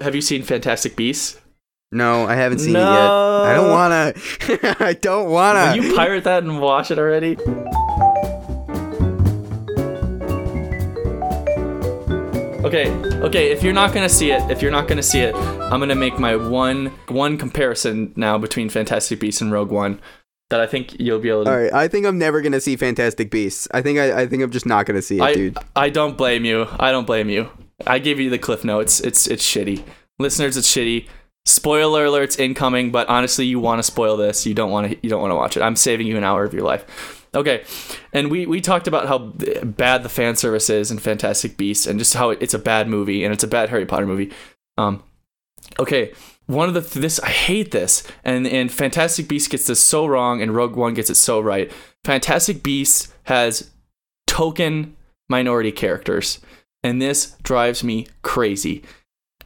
have you seen Fantastic Beasts? No, I haven't seen No. it yet. I don't wanna. I don't wanna. Will you pirate that and watch it already? Okay, okay, if you're not gonna see it, if you're not gonna see it, I'm gonna make my one one comparison now between Fantastic Beasts and Rogue One that I think you'll be able to All right, I think I'm never gonna see Fantastic Beasts. I think I, I think I'm just not gonna see it, I, dude. I don't blame you. I don't blame you. I gave you the cliff notes. It's it's shitty. Listeners, it's shitty. Spoiler alerts incoming, but honestly, you want to spoil this. You don't want to you don't want to watch it. I'm saving you an hour of your life. Okay. And we we talked about how bad the fan service is in Fantastic Beasts and just how it's a bad movie and it's a bad Harry Potter movie. Um okay, one of the this I hate this and and Fantastic Beasts gets this so wrong and Rogue One gets it so right. Fantastic Beasts has token minority characters and this drives me crazy.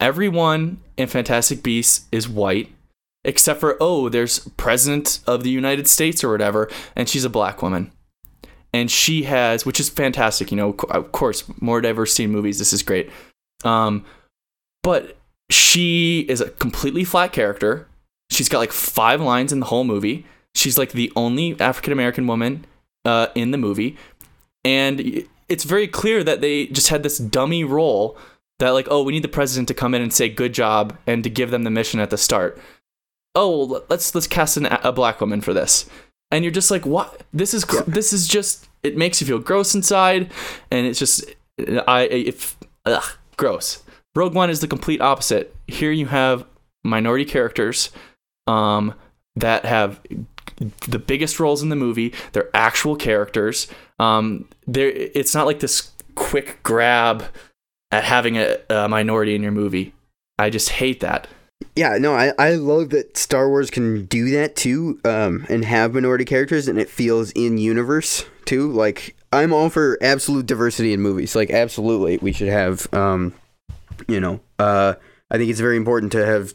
Everyone in Fantastic Beasts is white except for oh there's president of the United States or whatever and she's a black woman. And she has which is fantastic, you know, of course, more diversity in movies, this is great. Um but she is a completely flat character. She's got like five lines in the whole movie. She's like the only African American woman uh, in the movie, and it's very clear that they just had this dummy role that like, oh, we need the president to come in and say good job and to give them the mission at the start. Oh, well, let's let's cast an, a black woman for this, and you're just like, what? This is cr- this is just it makes you feel gross inside, and it's just I if ugh, gross. Rogue One is the complete opposite. Here you have minority characters um, that have the biggest roles in the movie. They're actual characters. Um, they're, it's not like this quick grab at having a, a minority in your movie. I just hate that. Yeah, no, I, I love that Star Wars can do that too, um, and have minority characters, and it feels in universe too. Like I'm all for absolute diversity in movies. Like absolutely, we should have, um, you know, uh, I think it's very important to have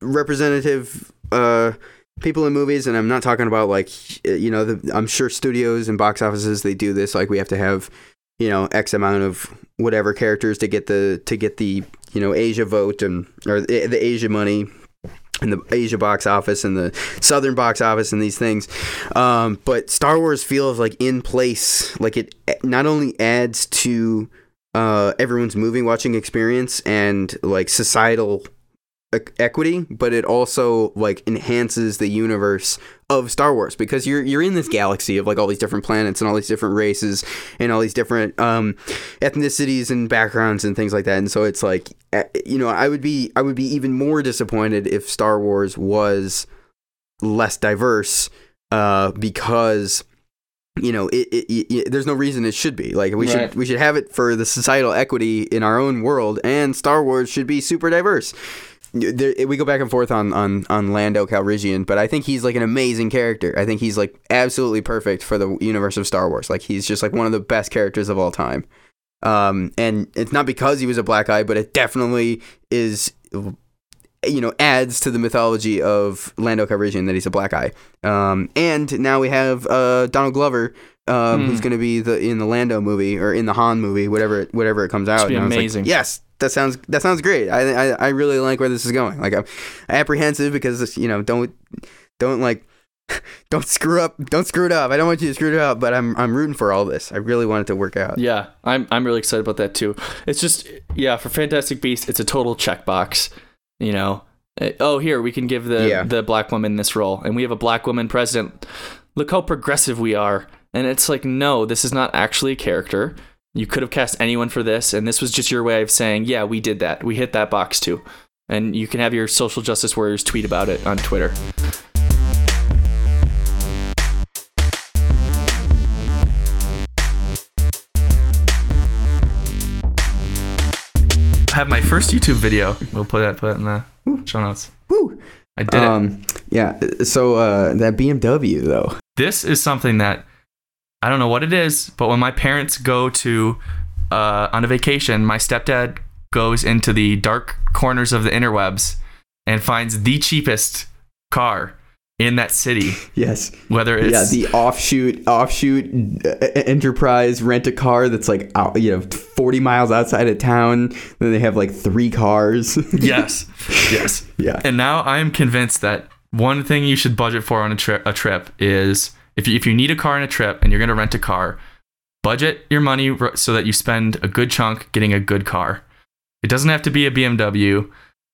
representative uh, people in movies, and I'm not talking about like you know, the, I'm sure studios and box offices they do this. Like we have to have you know X amount of whatever characters to get the to get the you know Asia vote and or the, the Asia money and the Asia box office and the Southern box office and these things. Um, but Star Wars feels like in place, like it not only adds to uh, everyone's movie watching experience and like societal equity, but it also like enhances the universe of Star Wars because you're you're in this galaxy of like all these different planets and all these different races and all these different um, ethnicities and backgrounds and things like that. And so it's like eh, you know I would be I would be even more disappointed if Star Wars was less diverse uh, because you know it, it, it, there's no reason it should be like we Right. should we should have it for the societal equity in our own world and Star Wars should be super diverse there, we go back and forth on, on on Lando Calrissian, but I think he's like an amazing character. I think he's like absolutely perfect for the universe of Star Wars. Like he's just like one of the best characters of all time. Um, and it's not because he was a black eye, but it definitely is. You know, adds to the mythology of Lando Calrissian that he's a black eye. Um, and now we have uh, Donald Glover, um, Hmm. who's going to be the in the Lando movie or in the Han movie, whatever it, whatever it comes out. be was like, amazing. yes, that sounds that sounds great. I, I I really like where this is going. Like I'm apprehensive because you know don't don't like don't screw up don't screw it up. I don't want you to screw it up, but I'm I'm rooting for all this. I really want it to work out. Yeah, I'm I'm really excited about that too. It's just yeah, for Fantastic Beasts, it's a total checkbox. You know, Uh, oh here we can give the Yeah. the black woman this role, and we have a black woman president. Look how progressive we are, and it's like no, this is not actually a character. You could have cast anyone for this, and this was just your way of saying, yeah, we did that. We hit that box too. And you can have your social justice warriors tweet about it on Twitter. I have my first YouTube video. We'll put that put that in the show notes. Woo. I did it. Um yeah, so uh that BMW though. this is something that I don't know what it is, but when my parents go to uh, on a vacation, my stepdad goes into the dark corners of the interwebs and finds the cheapest car in that city. Yes. Whether it's yeah, the offshoot offshoot uh, enterprise rent a car that's like out, you know 40 miles outside of town. Then they have like three cars. yes, yes, yeah. And now I am convinced that one thing you should budget for on a trip a trip is if you, if you need a car on a trip and you're going to rent a car, budget your money so that you spend a good chunk getting a good car. It doesn't have to be a BMW.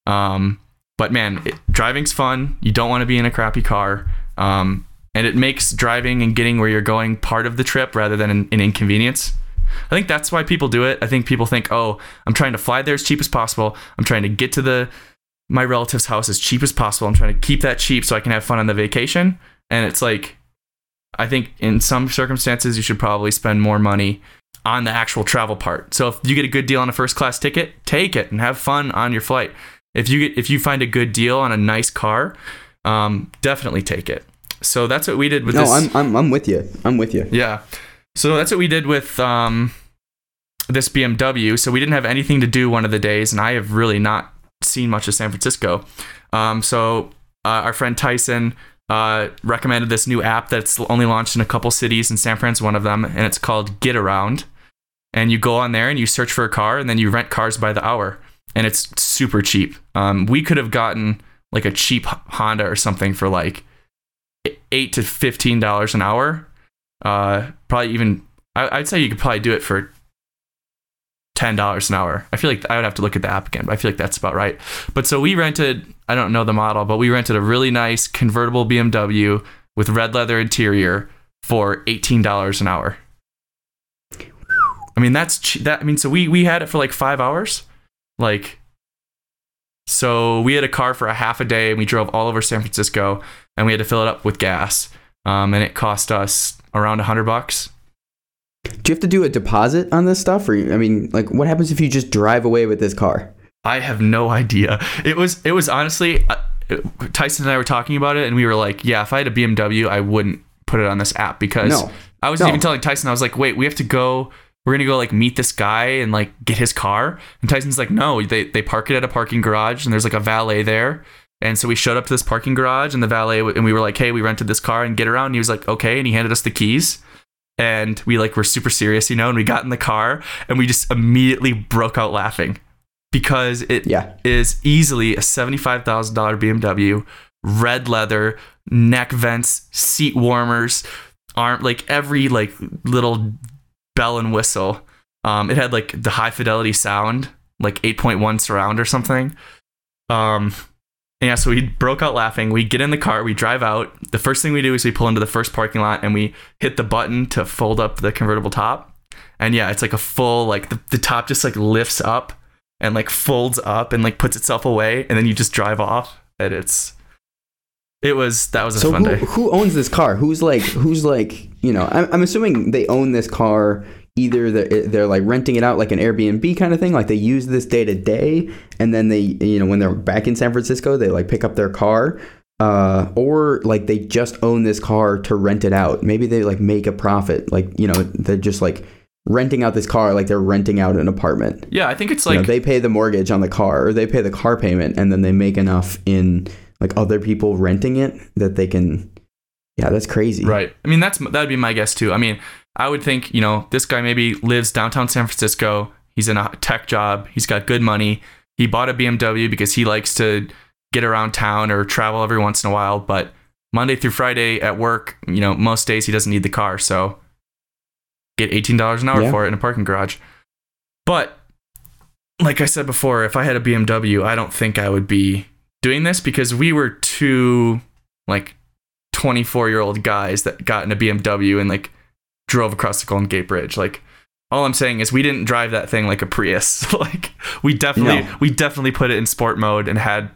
Um, but man, it, driving's fun. You don't want to be in a crappy car. Um, and it makes driving and getting where you're going part of the trip rather than an, an inconvenience. I think that's why people do it. I think people think, oh, I'm trying to fly there as cheap as possible. I'm trying to get to the my relative's house as cheap as possible. I'm trying to keep that cheap so I can have fun on the vacation. And it's like, I think in some circumstances you should probably spend more money on the actual travel part. So if you get a good deal on a first class ticket, take it and have fun on your flight. If you get if you find a good deal on a nice car, um, definitely take it. So that's what we did with no, this. I'm, I'm I'm with you. I'm with you. Yeah. So that's what we did with um, this BMW. So we didn't have anything to do one of the days, and I have really not seen much of San Francisco. Um, so uh, our friend Tyson uh, recommended this new app that's only launched in a couple cities, and San Fran's one of them, and it's called Getaround. And you go on there and you search for a car, and then you rent cars by the hour, and it's super cheap. Um, we could have gotten like a cheap Honda or something for like eight to fifteen dollars an hour. Uh, probably even I, I'd say you could probably do it for ten dollars an hour. I feel like I would have to look at the app again, but I feel like that's about right. But so we rented. I don't know the model, but we rented a really nice convertible BMW with red leather interior for eighteen dollars an hour. I mean that's that. I mean so we we had it for like five hours, like. So we had a car for a half a day, and we drove all over San Francisco, and we had to fill it up with gas, um, and it cost us around a hundred bucks. Do you have to do a deposit on this stuff, or I mean, like, what happens if you just drive away with this car? I have no idea. It was it was honestly uh, Tyson and I were talking about it, and we were like, yeah, if I had a BMW, I wouldn't put it on this app because No. I was No. even telling Tyson, I was like, wait, we have to go. We're gonna go like meet this guy and like get his car. And Tyson's like, no, they they park it at a parking garage, and there's like a valet there. And so we showed up to this parking garage, and the valet and we were like, hey, we rented this car and Getaround. And he was like, okay, and he handed us the keys. And we like were super serious, you know. And we got in the car, and we just immediately broke out laughing because it Yeah. is easily a $75,000 BMW, red leather, neck vents, seat warmers, arm like every like little bell and whistle. Um, it had like the high fidelity sound, like 8.1 surround or something. Um, and yeah, so we broke out laughing. We get in the car, we drive out. The first thing we do is we pull into the first parking lot and we hit the button to fold up the convertible top. And yeah, it's like a full like the, the top just like lifts up and like folds up and like puts itself away and then you just drive off and it's it was that was a So fun who, day who owns this car? Who's like who's like you know? I'm, I'm assuming they own this car. Either they're, they're like renting it out like an Airbnb kind of thing, like they use this day to day, and then they you know when they're back in San Francisco, they like pick up their car, uh, or like they just own this car to rent it out. Maybe they like make a profit, like you know they're just like renting out this car like they're renting out an apartment. yeah i think it's You like know, they pay the mortgage on the car or they pay the car payment and then they make enough in like other people renting it that they can yeah that's crazy Right. I mean, that's that would be my guess too. I mean, I would think you know this guy maybe lives downtown San Francisco. He's in a tech job. He's got good money. He bought a BMW because he likes to get around town or travel every once in a while. But Monday through Friday at work, you know, most days he doesn't need the car, so get eighteen dollars an hour Yeah. for it in a parking garage. But like I said before, if I had a BMW, I don't think I would be doing this because we were two like 24 year old guys that got in a BMW and like drove across the Golden Gate Bridge. Like, all I'm saying is we didn't drive that thing like a Prius. like, we definitely No. we definitely put it in sport mode and had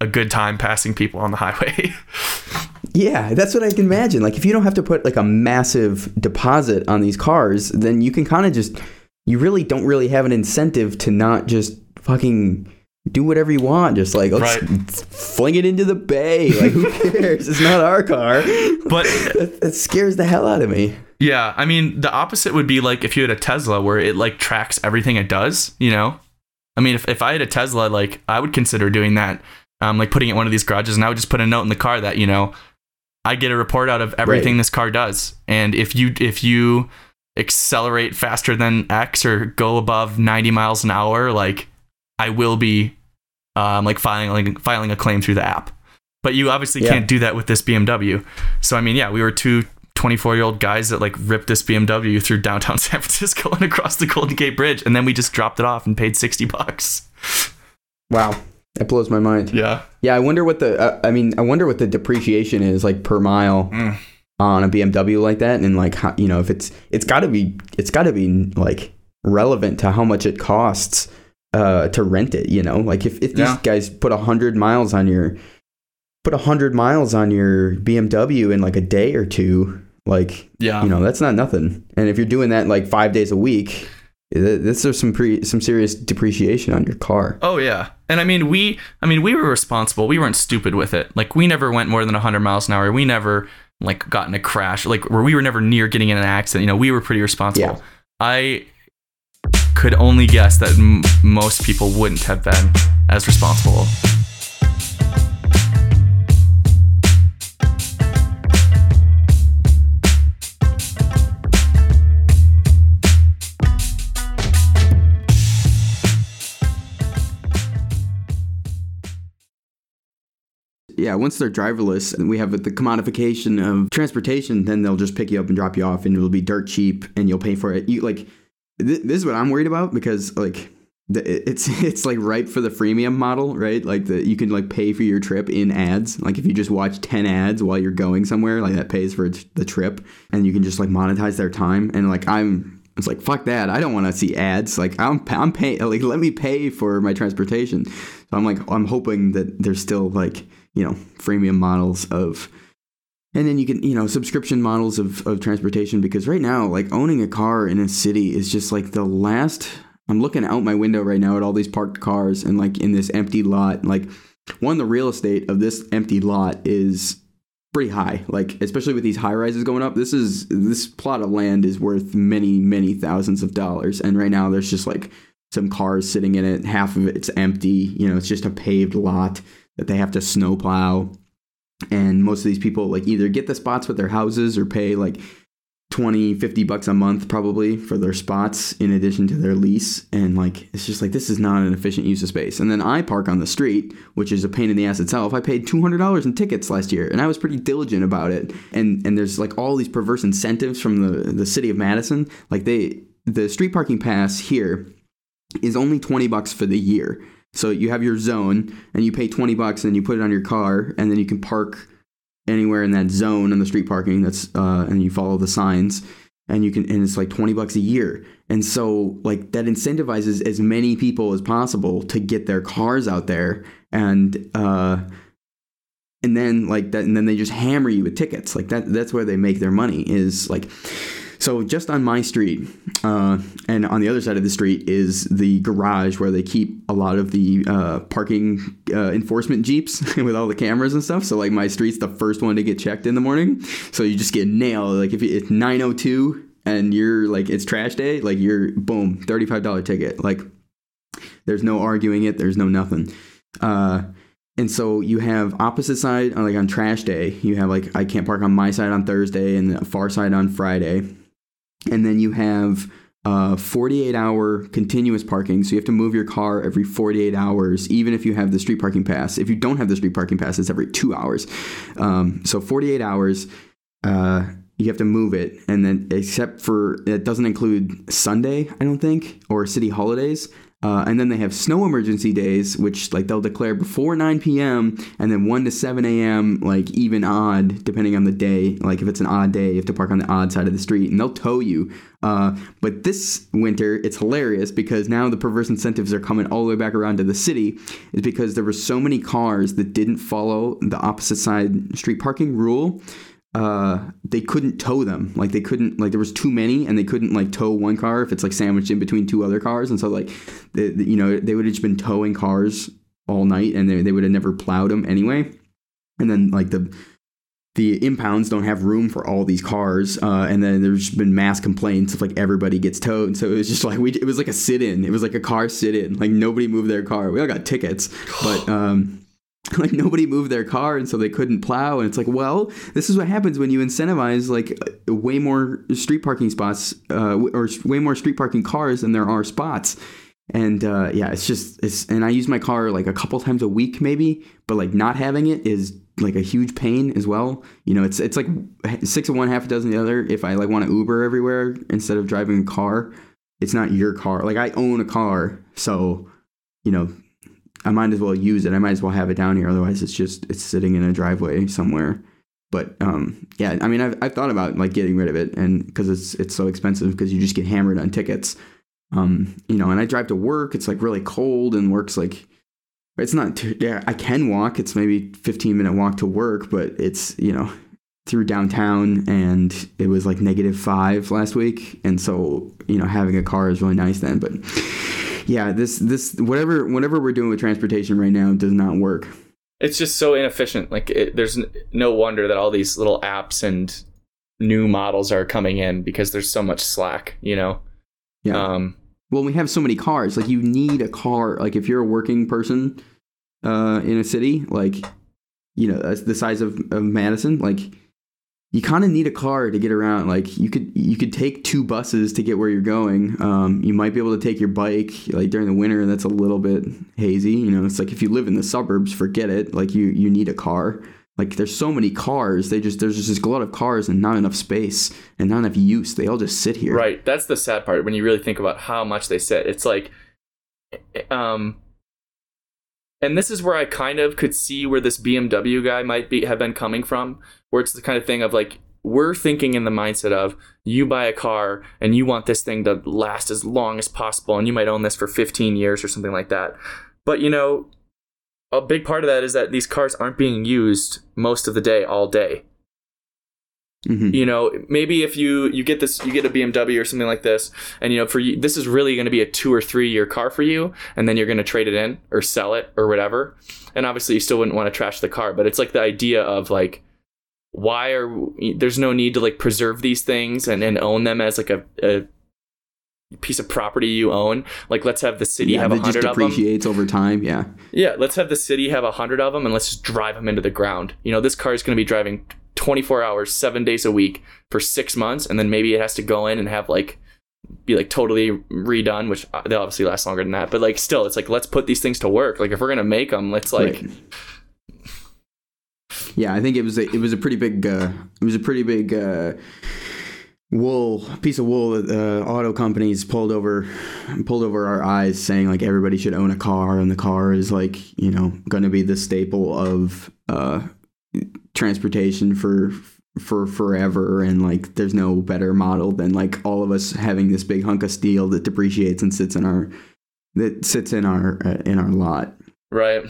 a good time passing people on the highway. yeah that's what i can imagine like if you don't have to put like a massive deposit on these cars then you can kind of just you really don't really have an incentive to not just fucking do whatever you want just like let's Right. fling it into the bay like who cares it's not our car but that, that scares the hell out of me yeah, I mean, the opposite would be like if you had a Tesla where it like tracks everything it does, you know? I mean, if, if I had a Tesla, like I would consider doing that, um, like putting it in one of these garages and I would just put a note in the car that, you know, I get a report out of everything Right. this car does. And if you if you accelerate faster than X or go above 90 miles an hour, like I will be um, like filing like, filing a claim through the app. But you obviously Yeah. can't do that with this BMW. So I mean, yeah, we were two 24 year old guys that like ripped this BMW through downtown San Francisco and across the Golden Gate Bridge, and then we just dropped it off and paid 60 bucks. Wow, that blows my mind. Yeah. Yeah, I wonder what the. Uh, I mean, I wonder what the depreciation is like per mile Mm. on a BMW like that, and like how, you know if it's it's got to be it's got to be like relevant to how much it costs uh, to rent it. You know, like if if these Yeah. guys put a hundred miles on your put a hundred miles on your BMW in like a day or two, like Yeah. you know that's not nothing. And if you're doing that like five days a week, this is some pre some serious depreciation on your car. Oh yeah. And I mean we I mean we were responsible. We weren't stupid with it. Like we never went more than 100 miles an hour. We never like got in a crash. Like where we were never near getting in an accident. You know, we were pretty responsible. Yeah. I could only guess that m- most people wouldn't have been as responsible. Yeah, once they're driverless and we have the commodification of transportation, then they'll just pick you up and drop you off, and it'll be dirt cheap, and you'll pay for it. You like th- this is what I'm worried about because like the, it's it's like ripe for the freemium model, right? Like the you can like pay for your trip in ads. Like if you just watch ten ads while you're going somewhere, like that pays for the trip, and you can just like monetize their time. And like I'm it's like fuck that. I don't want to see ads. Like I'm I'm paying like let me pay for my transportation. So I'm like I'm hoping that there's still like you know freemium models of and then you can you know subscription models of, of transportation because right now like owning a car in a city is just like the last i'm looking out my window right now at all these parked cars and like in this empty lot like one the real estate of this empty lot is pretty high like especially with these high rises going up this is this plot of land is worth many many thousands of dollars and right now there's just like some cars sitting in it half of it's empty you know it's just a paved lot that they have to snowplow. And most of these people like either get the spots with their houses or pay like 20 50 bucks a month probably for their spots in addition to their lease. And like it's just like this is not an efficient use of space. And then i park on the street which is a pain in the ass itself. I paid $200 in tickets last year and i was pretty diligent about it. And and there's like all these perverse incentives from the the city of madison. Like they the street parking pass here is only 20 bucks for the year so you have your zone and you pay 20 bucks and you put it on your car and then you can park anywhere in that zone in the street parking that's uh, and you follow the signs and you can and it's like 20 bucks a year. And so like that incentivizes as many people as possible to get their cars out there and uh and then like that and then they just hammer you with tickets. Like that that's where they make their money is like so just on my street, uh, and on the other side of the street is the garage where they keep a lot of the uh, parking uh, enforcement jeeps with all the cameras and stuff. So like my street's the first one to get checked in the morning. So you just get nailed. Like if it's 9:02 and you're like it's trash day, like you're boom, thirty-five dollar ticket. Like there's no arguing it. There's no nothing. Uh, and so you have opposite side, like on trash day, you have like I can't park on my side on Thursday and the far side on Friday. And then you have uh, 48 hour continuous parking. So you have to move your car every 48 hours, even if you have the street parking pass. If you don't have the street parking pass, it's every two hours. Um, so 48 hours, uh, you have to move it. And then, except for it doesn't include Sunday, I don't think, or city holidays. Uh, and then they have snow emergency days, which like they'll declare before 9 p.m. and then 1 to 7 a.m. like even odd, depending on the day. Like if it's an odd day, you have to park on the odd side of the street, and they'll tow you. Uh, but this winter, it's hilarious because now the perverse incentives are coming all the way back around to the city. Is because there were so many cars that didn't follow the opposite side street parking rule uh, they couldn't tow them. Like they couldn't like there was too many, and they couldn't like tow one car if it's like sandwiched in between two other cars. And so like, the, the- you know, they would have just been towing cars all night, and they they would have never plowed them anyway. And then like the the impounds don't have room for all these cars, uh, and then there's been mass complaints of like everybody gets towed. So it was just like we it was like a sit in. It was like a car sit in. Like nobody moved their car. We all got tickets, but um, like nobody moved their car and so they couldn't plow and it's like well this is what happens when you incentivize like way more street parking spots uh, or way more street parking cars than there are spots. And uh, yeah it's just it's and i use my car like a couple times a week maybe but like not having it is like a huge pain as well. You know it's it's like six of one half a dozen the other. If i like want to uber everywhere instead of driving a car it's not your car. Like i own a car so you know I might as well use it. I might as well have it down here. Otherwise, it's just it's sitting in a driveway somewhere. But um, yeah, I mean, I've, I've thought about like getting rid of it, and because it's it's so expensive, because you just get hammered on tickets. Um, you know, and I drive to work. It's like really cold, and work's like it's not. Too, yeah, I can walk. It's maybe fifteen minute walk to work, but it's you know through downtown, and it was like negative five last week, and so you know having a car is really nice then, but yeah, this this whatever whatever we're doing with transportation right now does not work. It's just so inefficient. Like it, there's no wonder that all these little apps and new models are coming in because there's so much slack. You know. Yeah. Um, well, we have so many cars. Like you need a car. Like if you're a working person uh, in a city, like you know the size of, of Madison, like you kind of need a car to get around. Like you could you could take two buses to get where you're going. Um, you might be able to take your bike like during the winter. That's a little bit hazy. You know, it's like if you live in the suburbs, forget it. Like you you need a car. Like there's so many cars. They just there's just a lot of cars and not enough space and not enough use. They all just sit here. Right. That's the sad part when you really think about how much they sit. It's like, um, and this is where I kind of could see where this BMW guy might be have been coming from, where it's the kind of thing of like we're thinking in the mindset of you buy a car and you want this thing to last as long as possible and you might own this for 15 years or something like that. But you know, a big part of that is that these cars aren't being used most of the day all day. Mm-hmm. You know, maybe if you you get this, you get a BMW or something like this, and you know, for you, this is really going to be a two or three year car for you, and then you're going to trade it in or sell it or whatever. And obviously, you still wouldn't want to trash the car, but it's like the idea of like, why are there's no need to like preserve these things and, and own them as like a, a piece of property you own. Like, let's have the city yeah, have a hundred of them. depreciates over time. Yeah. Yeah. Let's have the city have a hundred of them, and let's just drive them into the ground. You know, this car is going to be driving 24 hours, seven days a week for six months, and then maybe it has to go in and have like be like totally redone, which uh, they obviously last longer than that. But like still, it's like let's put these things to work. Like if we're gonna make them, let's like. Right. Yeah, I think it was a, it was a pretty big uh, it was a pretty big uh, wool piece of wool that uh, auto companies pulled over pulled over our eyes, saying like everybody should own a car, and the car is like you know going to be the staple of uh, transportation for for forever and like there's no better model than like all of us having this big hunk of steel that depreciates and sits in our that sits in our uh, in our lot. Right.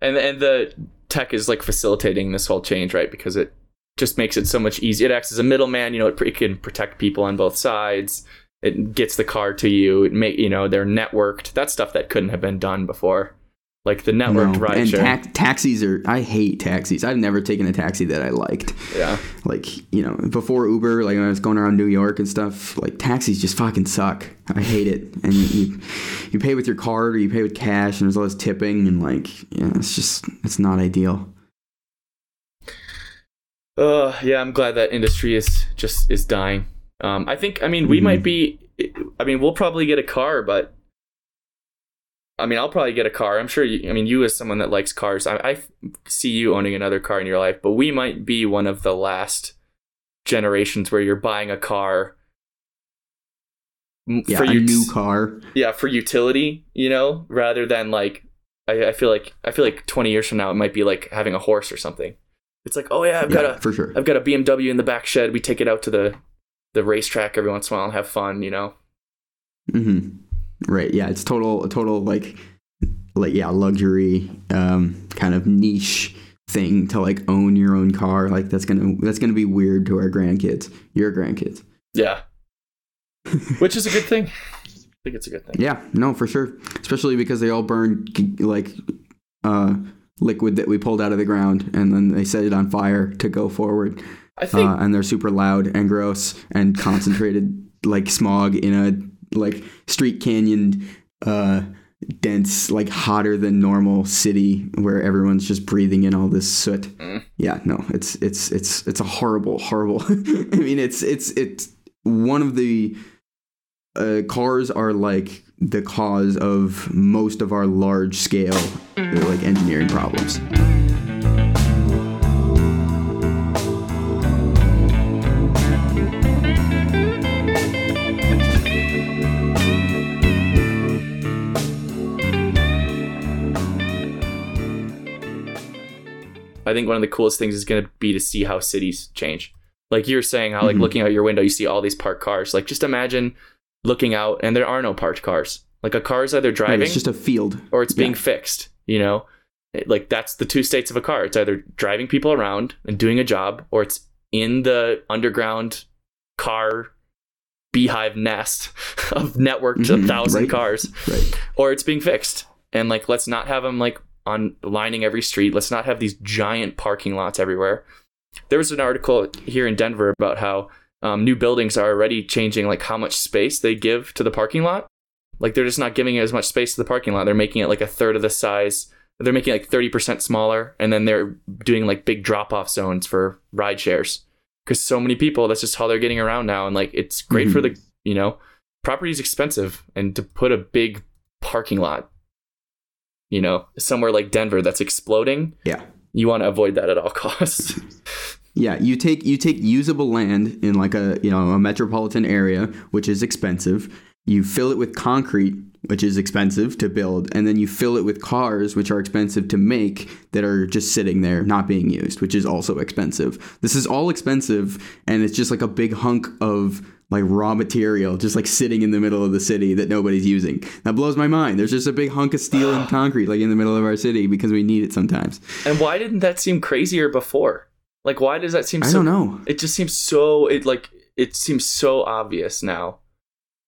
And and the tech is like facilitating this whole change right? Because it just makes it so much easier it acts as a middleman you know it, it can protect people on both sides. It gets the car to you. It make you know they're networked. That's stuff that couldn't have been done before like the networked no. ride and ta- taxis are i hate taxis. I've never taken a taxi that i liked. Yeah. Like you know before uber like when i was going around new york and stuff like taxis just fucking suck. I hate it. And you you pay with your card or you pay with cash and there's all this tipping and like yeah it's just it's not ideal. Uh yeah i'm glad that industry is just is dying. Um i think i mean we mm-hmm. might be i mean we'll probably get a car but I mean, I'll probably get a car. I'm sure. You, I mean, you as someone that likes cars, I, I see you owning another car in your life. But we might be one of the last generations where you're buying a car yeah, for a new car. Yeah, for utility, you know, rather than like I, I, feel like I feel like 20 years from now it might be like having a horse or something. It's like, oh yeah, I've got a for sure. I've got a BMW in the back shed. We take it out to the the racetrack every once in a while and have fun, you know. Mm-hmm. Right. Yeah. It's total, a total like, like yeah, luxury, um, kind of niche thing to like own your own car. Like that's gonna that's gonna be weird to our grandkids, your grandkids. Yeah. Which is a good thing. I think it's a good thing. Yeah. No, for sure. Especially because they all burn like uh, liquid that we pulled out of the ground, and then they set it on fire to go forward. I think, uh, and they're super loud and gross and concentrated like smog in a like street canyon uh dense, like hotter than normal city where everyone's just breathing in all this soot. Mm. Yeah, no, it's it's it's it's a horrible, horrible. I mean, it's it's it's one of the uh, cars are like the cause of most of our large scale uh, like engineering problems. Think one of the coolest things is going to be to see how cities change. Like you're saying, how like Mhm. looking out your window, you see all these parked cars. Like just imagine looking out and there are no parked cars. Like a car is either Right, driving it's just a field. or it's being yeah. fixed. You know, like that's the two states of a car. It's either driving people around and doing a job, or it's in the underground car beehive nest of networked a Mhm, thousand right. cars Right. or it's being fixed. And like, let's not have them like on lining every street. Let's not have these giant parking lots everywhere. There was an article here in Denver about how um, new buildings are already changing like how much space they give to the parking lot. Like they're just not giving it as much space to the parking lot. They're making it like a third of the size. They're making it like thirty percent smaller, and then they're doing like big drop off zones for ride shares. Because so many people, that's just how they're getting around now, and like it's great for the you know property is expensive, and to put a big parking lot, you know, somewhere like Denver that's exploding, Yeah. you want to avoid that at all costs. Yeah, you take you take usable land in like a you know a metropolitan area, which is expensive. You fill it with concrete, which is expensive to build, and then you fill it with cars, which are expensive to make, that are just sitting there not being used, which is also expensive. This is all expensive, and it's just like a big hunk of like raw material just like sitting in the middle of the city that nobody's using. That blows my mind. There's just a big hunk of steel and concrete like in the middle of our city because we need it sometimes. and why didn't that seem crazier before? Like, why does that seem I so don't know. it just seems so it like it seems so obvious now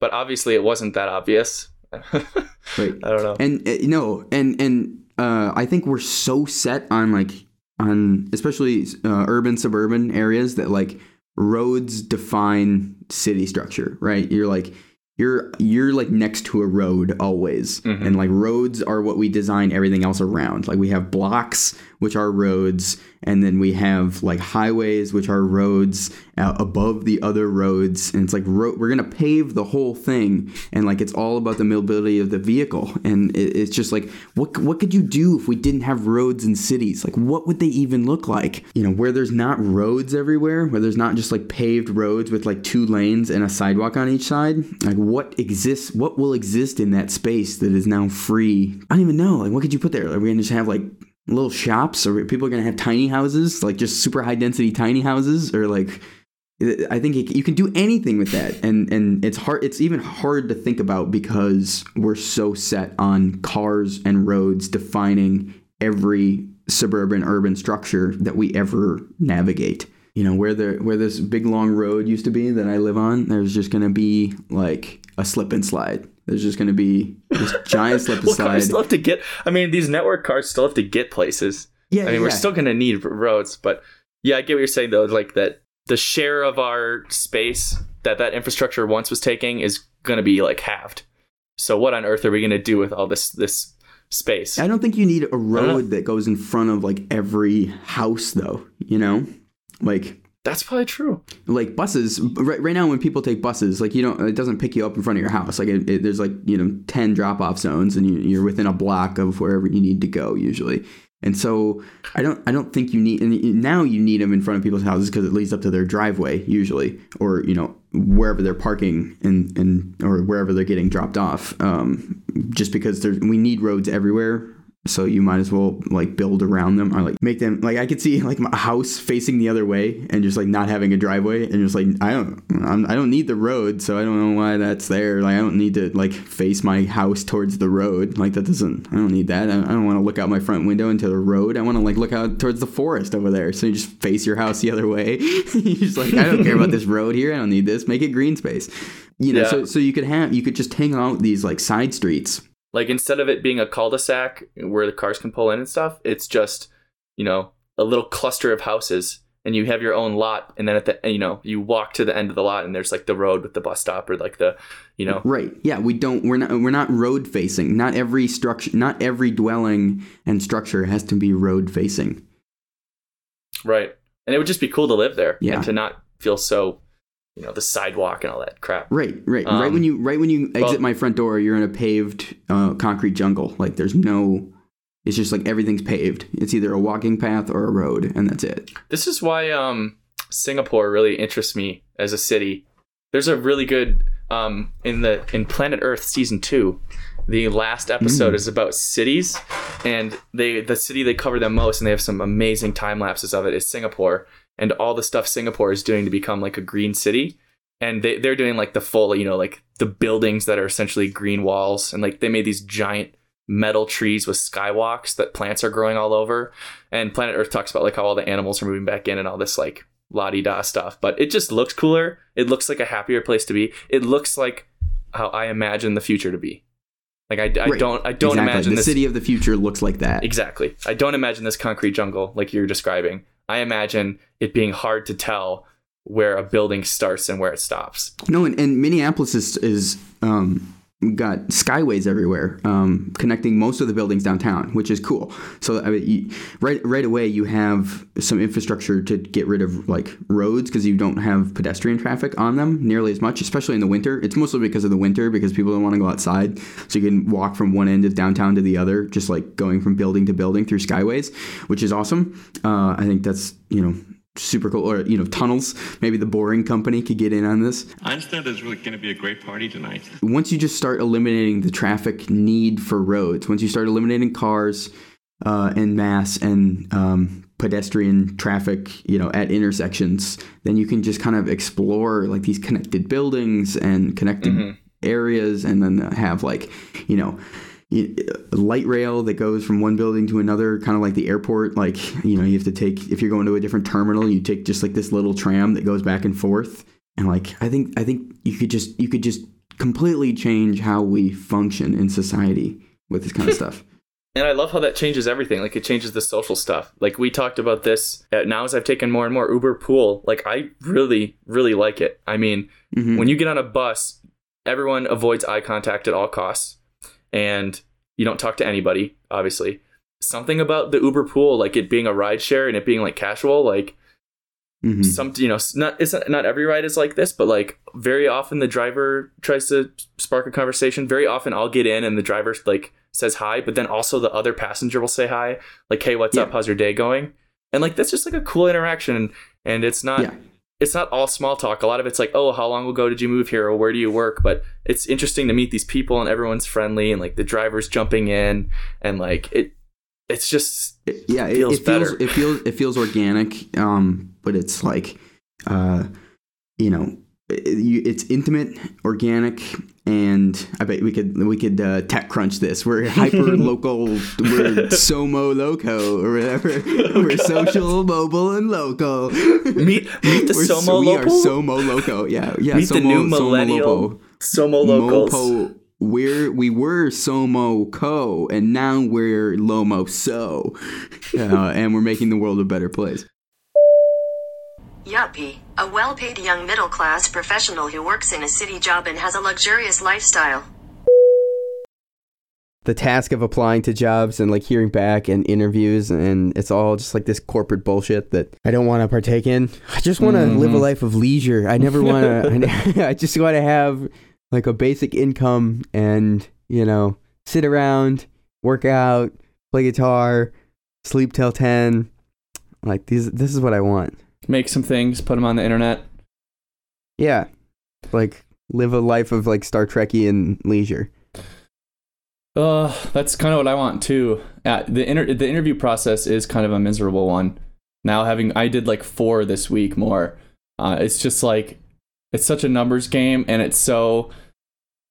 but obviously it wasn't that obvious Right. i don't know and uh, know and and uh, i think we're so set on like on especially uh, urban suburban areas that like roads define city structure right? You're like you're you're like next to a road always. Mhm. and like roads are what we design everything else around. Like we have blocks which are roads and then we have like highways which are roads uh, above the other roads and it's like ro- we're gonna pave the whole thing and like it's all about the mobility of the vehicle and it, it's just like what what could you do if we didn't have roads in cities? Like what would they even look like? You know where there's not roads everywhere where there's not just like paved roads with like two lanes and a sidewalk on each side like what exists what will exist in that space that is now free? I don't even know like what could you put there? Are we gonna just have like little shops or people are gonna have tiny houses like just super high density tiny houses or like I think it, you can do anything with that, and and it's hard. It's even hard to think about because we're so set on cars and roads defining every suburban urban structure that we ever navigate. You know where the where this big long road used to be that I live on. There's just gonna be like a slip and slide. There's just gonna be this giant slip and well, slide. cars still have to get i mean these network cars still have to get places yeah, i mean we're still going to need roads but yeah i get what you're saying though like that the share of our space that that infrastructure once was taking is going to be like halved so what on earth are we going to do with all this this space I don't think you need a road that goes in front of like every house though. You know, like that's probably true. like buses right, right now when people take buses like you don't it doesn't pick you up in front of your house. Like it, it, there's like you know 10 drop off zones and you, you're within a block of wherever you need to go usually. And so i don't i don't think you need and now you need them in front of people's houses because it leads up to their driveway usually or you know wherever they're parking and and or wherever they're getting dropped off um, just because there's we need roads everywhere so you might as well like build around them or like make them like I could see like a house facing the other way and just like not having a driveway and just like I don't I'm, I don't need the road so I don't know why that's there. Like I don't need to like face my house towards the road. Like that doesn't I don't need that. I, I don't want to look out my front window into the road. I want to like look out towards the forest over there. So you just face your house the other way. You just like I don't care about this road here. I don't need this. Make it green space. You know Yeah. so so you could have you could just hang out these like side streets like instead of it being a cul-de-sac where the cars can pull in and stuff it's just you know a little cluster of houses and you have your own lot and then at the you know you walk to the end of the lot and there's like the road with the bus stop or like the you know Right. Yeah, we don't we're not we're not road facing. Not every structure not every dwelling and structure has to be road facing. right and it would just be cool to live there Yeah. and to not feel so you know the sidewalk and all that crap Right, right. right Um, when you right when you exit well- my front door, you're in a paved uh, concrete jungle. Like there's no it's just like everything's paved. It's either a walking path or a road and that's it. this is why um singapore really interests me as a city there's a really good um in the in planet earth season two the last episode Mm. is about cities and they the city they cover the most and they have some amazing time lapses of it is singapore and all the stuff singapore is doing to become like a green city and they, they're doing like the full you know like the buildings that are essentially green walls and like they made these giant metal trees with skywalks that plants are growing all over and planet earth talks about like how all the animals are moving back in and all this like la-di-da stuff but it just looks cooler it looks like a happier place to be it looks like how i imagine the future to be like i, I Right. don't i don't exactly. imagine the this city of the future looks like that. Exactly. I don't imagine this concrete jungle like you're describing. I imagine it being hard to tell where a building starts and where it stops. No, and, and Minneapolis is, is um, got skyways everywhere, um, connecting most of the buildings downtown, which is cool. So I mean, you, right right away you have some infrastructure to get rid of like roads because you don't have pedestrian traffic on them nearly as much, especially in the winter. It's mostly because of the winter because people don't want to go outside, so you can walk from one end of downtown to the other, just like going from building to building through skyways, which is awesome. Uh, I think that's you know super cool or you know tunnels maybe the boring company could get in on this I understand there's really going to be a great party tonight. once you just start eliminating the traffic need for roads, once you start eliminating cars uh, and mass and um, pedestrian traffic, you know, at intersections, then you can just kind of explore like these connected buildings and connected areas, and then have like, you know. Light rail that goes from one building to another, kind of like the airport. Like, you know, you have to take, if you're going to a different terminal, you take just like this little tram that goes back and forth and like i think i think you could just you could just completely change how we function in society with this kind of stuff And I love how that changes everything. Like it changes the social stuff. Like we talked about this uh, now as I've taken more and more Uber Pool. Like I really, really like it. I mean, Mhm. when you get on a bus, everyone avoids eye contact at all costs, and you don't talk to anybody. Obviously, something about the Uber Pool, like it being a ride share and it being like casual, like Mhm. some you know not it's not, not every ride is like this but like very often the driver tries to spark a conversation very often i'll get in and the driver like says hi but then also the other passenger will say hi like hey what's up how's your day going and like that's just like a cool interaction and, and it's not Yeah. It's not all small talk. A lot of it's like oh how long ago did you move here? Or where do you work? But it's interesting to meet these people and everyone's friendly and like the driver's jumping in and like it it's just yeah it, feels it feels better. it feels it feels organic um but it's like uh you know it- you- it's intimate organic and i bet we could we could uh, TechCrunch this we're hyper local we're somo loco or whatever we're social mobile and local meet meet the We're somo so, we are Somo Loco. Yeah, yeah. Meet the Somo, new Somo millennial Loco. somo locals Mopo. We're we were Somo Co, and now we're Lomo So, uh, and we're making the world a better place. Yuppie, a well paid young middle class professional who works in a city job and has a luxurious lifestyle. the task of applying to jobs and like hearing back and interviews and it's all just like this corporate bullshit that I don't want to partake in. I just want to live a mm-hmm. life of leisure. I never want to I just want to have like a basic income and, you know, sit around, work out, play guitar, sleep till 10. Like these this is what I want. Make some things put them on the internet Yeah. Like live a life of like Star Trekky and leisure. Uh, that's kind of what I want too. Uh, the inter- the interview process is kind of a miserable one. Now having I did like four this week more. Uh, it's just like it's such a numbers game, and it's so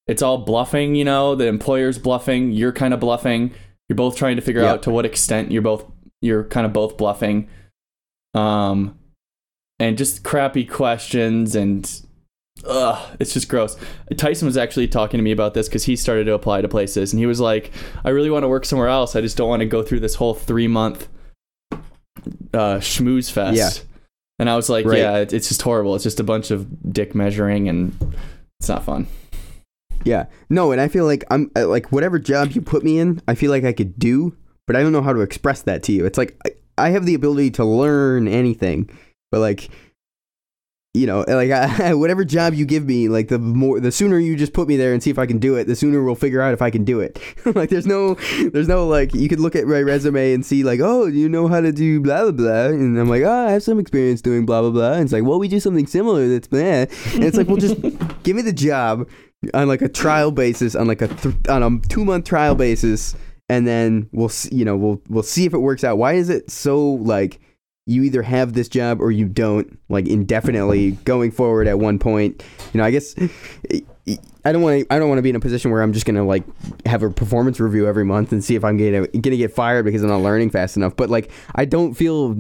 it's all bluffing. You know, the employer's bluffing. You're kind of bluffing. You're both trying to figure Yep. out to what extent you're both you're kind of both bluffing. Um, and just crappy questions and ugh, it's just gross. Tyson was actually talking to me about this because he started to apply to places, and he was like, "I really want to work somewhere else. I just don't want to go through this whole three month uh, schmooze fest." Yeah. And I was like, Right. yeah, it's just horrible. It's just a bunch of dick measuring, and it's not fun. Yeah. No, and I feel like I'm uh, like whatever job you put me in, I feel like I could do, but I don't know how to express that to you. It's like I, I have the ability to learn anything, but like you know, like I, whatever job you give me, like the more the sooner you just put me there and see if I can do it, the sooner we'll figure out if I can do it. like there's no there's no like you could look at my resume and see like, "Oh, you know how to do blah blah blah." And I'm like, "Oh, I have some experience doing blah blah blah." And it's like, "Well, we do something similar that's blah." And it's like, "Well, just give me the job on like a trial basis on like a th- on a 2-month trial basis and then we'll see, you know, we'll we'll see if it works out." Why is it so like you either have this job or you don't like indefinitely going forward at one point. You know i guess i don't want to i don't want to be in a position where i'm just gonna like have a performance review every month and see if i'm gonna gonna get fired because i'm not learning fast enough. But like i don't feel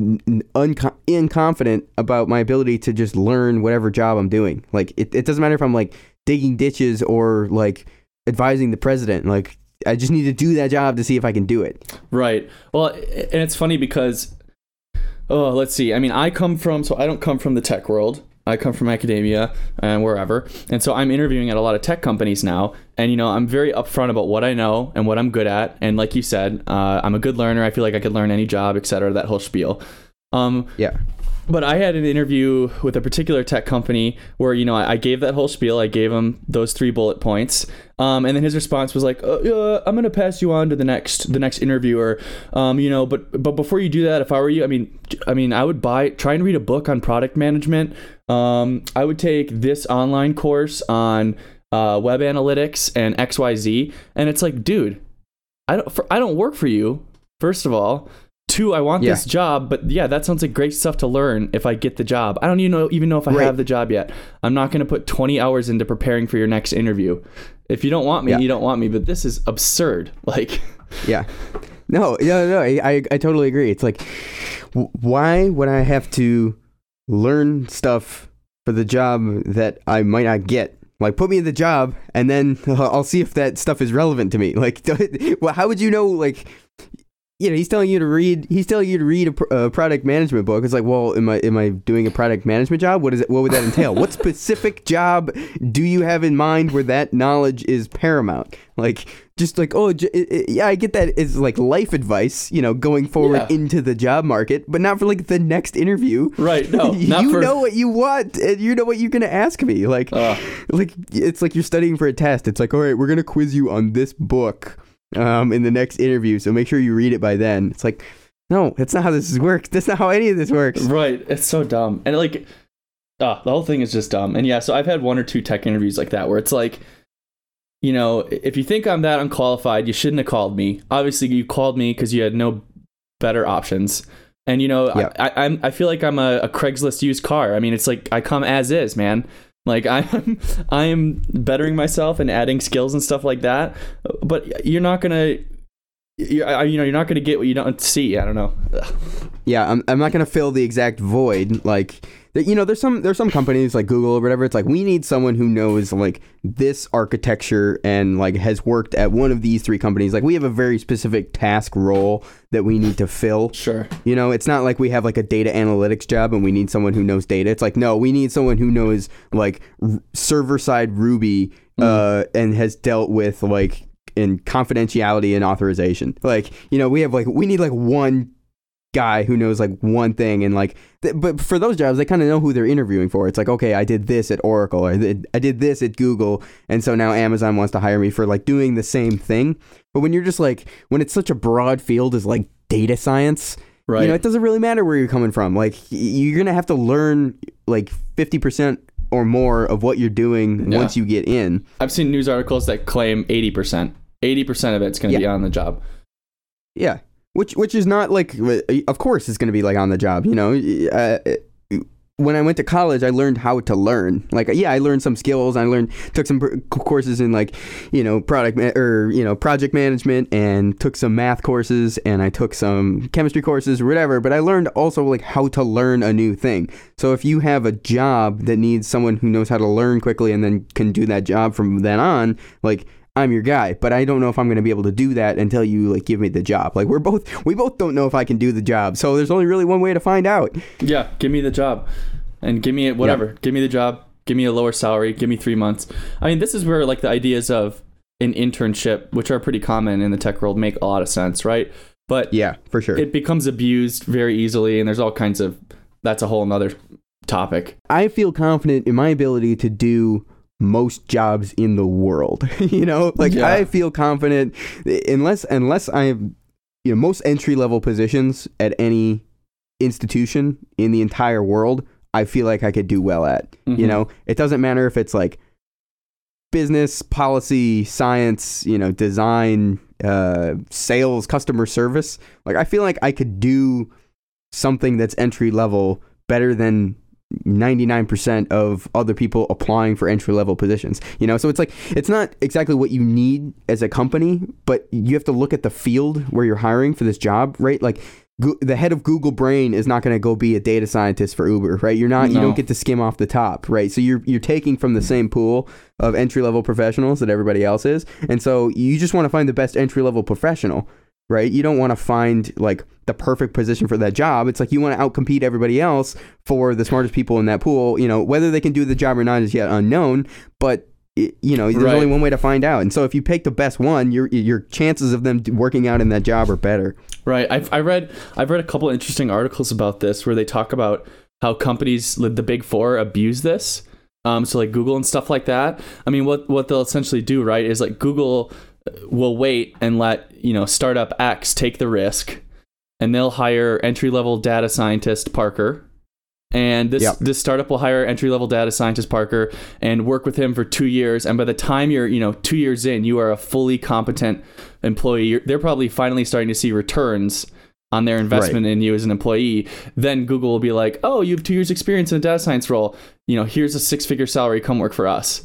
unco- inconfident about my ability to just learn whatever job i'm doing. Like it, it doesn't matter if i'm like digging ditches or like advising the president. Like i just need to do that job to see if i can do it. Right. Well, and it's funny because, oh, let's see. I mean, I come from, so I don't come from the tech world. I come from academia and wherever. And so I'm interviewing at a lot of tech companies now. And, you know, I'm very upfront about what I know and what I'm good at. And like you said, uh, I'm a good learner. I feel like I could learn any job, et cetera, that whole spiel. Um, yeah but I had an interview with a particular tech company where you know I, gave that whole spiel. I gave him those three bullet points, um, and then his response was like, uh, uh, "I'm gonna pass you on to the next the next interviewer." Um, you know, but but before you do that, if I were you, I mean, I mean, I would buy try and read a book on product management. Um, I would take this online course on uh, web analytics and X Y Z, and it's like, dude, I don't for, I don't work for you. First of all. Two, I want Yeah. this job, but yeah, that sounds like great stuff to learn if I get the job. I don't even know even know if I Right. have the job yet. I'm not going to put 20 hours into preparing for your next interview. If you don't want me, Yeah. you don't want me. But this is absurd. Like, Yeah. No, no, no. I, I, I totally agree. It's like, why would I have to learn stuff for the job that I might not get? Like, put me in the job, and then I'll see if that stuff is relevant to me. Like, well, how would you know? Like, you know, he's telling you to read. He's telling you to read a, a product management book. It's like, well, am I am I doing a product management job? What is it? What would that entail? what specific job do you have in mind where that knowledge is paramount? Like, just like, oh, j- i- i- yeah, I get that it's like life advice, you know, going forward Yeah. into the job market, but not for like the next interview. right? No, you for. know what you want, and you know what you're gonna ask me. Like, Ugh. like it's like you're studying for a test. It's like, all right, we're gonna quiz you on this book um, in the next interview, so make sure you read it by then. It's like, no, that's not how this works. That's not how any of this works. Right. It's so dumb. And like, ah, the whole thing is just dumb. And yeah, so I've had one or two tech interviews like that where it's like, you know, if you think I'm that unqualified, you shouldn't have called me. Obviously, you called me because you had no better options. And you know, Yeah. I, I, I'm I feel like I'm a, a Craigslist used car. I mean, it's like I come as is, man. Like I'm I am bettering myself and adding skills and stuff like that. But you're not gonna, you you know, you're not gonna get what you don't see. I don't know. Yeah, I'm, I'm not gonna fill the exact void. Like, you know, there's some there's some companies like Google or whatever. It's like we need someone who knows like this architecture and like has worked at one of these three companies. Like we have a very specific task role that we need to fill. Sure. You know, it's not like we have like a data analytics job and we need someone who knows data. It's like no, we need someone who knows like r- server side Ruby uh, and has dealt with like in confidentiality and authorization. Like you know, we have like we need like one guy who knows like one thing and like th- but for those jobs they kind of know who they're interviewing for it's like okay i did this at oracle I did, I did this at google and so now amazon wants to hire me for like doing the same thing but when you're just like when it's such a broad field as like data science Right. you know it doesn't really matter where you're coming from like you're gonna have to learn like 50% or more of what you're doing Yeah. once you get in I've seen news articles that claim 80%. 80% of it's going to be on the job. Yeah, which which is not like, of course, it's going to be like on the job. You know, uh, when I went to college, I learned how to learn. Like, yeah, I learned some skills. I learned took some pr- courses in like, you know, product ma- or you know, project management, and took some math courses, and I took some chemistry courses or whatever. But I learned also like how to learn a new thing. So if you have a job that needs someone who knows how to learn quickly and then can do that job from then on, like. I'm your guy, but I don't know if I'm going to be able to do that until you like give me the job. Like we're both we both don't know if I can do the job. So there's only really one way to find out. Yeah, give me the job, and give me it whatever. Give me the job. Give me a lower salary. Give me three months. I mean, this is where like the ideas of an internship, which are pretty common in the tech world, make a lot of sense, right? But Yeah, for sure. it becomes abused very easily, and there's all kinds of. That's a whole nother topic. I feel confident in my ability to do most jobs in the world. you know, like Yeah. I feel confident unless unless I have you know most entry level positions at any institution in the entire world, I feel like I could do well at. You Mhm. know, it doesn't matter if it's like business, policy, science, you know, design, uh, sales, customer service. Like I feel like I could do something that's entry level better than 99% of other people applying for entry level positions. You know, so it's like it's not exactly what you need as a company, but you have to look at the field where you're hiring for this job, right? Like Go- the head of Google Brain is not going to go be a data scientist for Uber, right? You're not you don't get to skim off the top, right? So you're you're taking from the same pool of entry level professionals that everybody else is. And so you just want to find the best entry level professional, right? You don't want to find like the perfect position for that job. It's like you want to outcompete everybody else for the smartest people in that pool. You know, whether they can do the job or not is yet unknown, but you know, there's Right. only one way to find out. And so if you pick the best one, your your chances of them working out in that job are better. Right. I've I read I've read a couple interesting articles about this where they talk about how companies the big four abuse this. Um, so like Google and stuff like that. I mean, what what they'll essentially do, right, is like Google will wait and let you know startup X take the risk, and they'll hire entry level data scientist Parker, and this Yep. this startup will hire entry level data scientist Parker and work with him for two years. And by the time you're you know two years in, you are a fully competent employee. You're, they're probably finally starting to see returns on their investment in you as an employee. Then Google will be like, "Oh, you have two years experience in a data science role. You know, here's a six figure salary. Come work for us."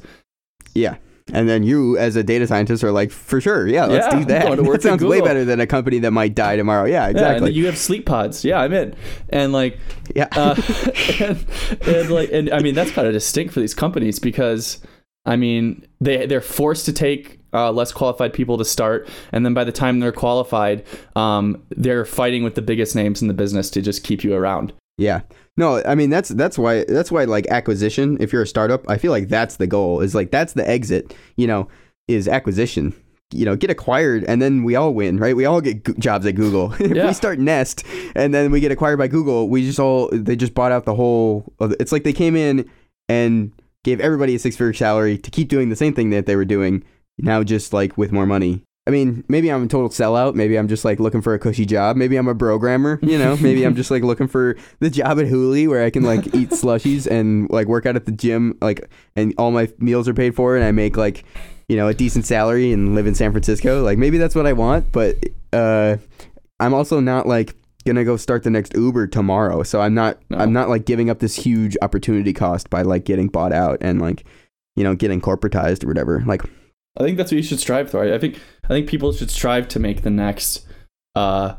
Yeah. And then you, as a data scientist, are like, for sure, yeah, let's Yeah, do that. going to work that sounds way better than a company that might die tomorrow. Yeah, Yeah, and exactly. then you have sleep pods. Yeah, I'm in. And like, Yeah. uh, and, and like, and I mean, that's kind of distinct for these companies because, I mean, they they're forced to take uh, less qualified people to start, and then by the time they're qualified, um, they're fighting with the biggest names in the business to just keep you around. Yeah. No, I mean that's that's why that's why like acquisition, if you're a startup, I feel like that's the goal. Is like that's the exit, you know, is acquisition. You know, get acquired and then we all win, right? We all get go- jobs at Google. if Yeah. we start Nest and then we get acquired by Google, we just all they just bought out the whole it's like they came in and gave everybody a six-figure salary to keep doing the same thing that they were doing now just like with more money. I mean, maybe I'm a total sellout. Maybe I'm just like looking for a cushy job. Maybe I'm a programmer, you know? Maybe I'm just like looking for the job at Hooli where I can like eat slushies and like work out at the gym, like, and all my meals are paid for and I make like, you know, a decent salary and live in San Francisco. Like, maybe that's what I want, but uh, I'm also not like gonna go start the next Uber tomorrow. So I'm not, No. I'm not like giving up this huge opportunity cost by like getting bought out and like, you know, getting corporatized or whatever. Like, I think that's what you should strive for. I think I think people should strive to make the next uh,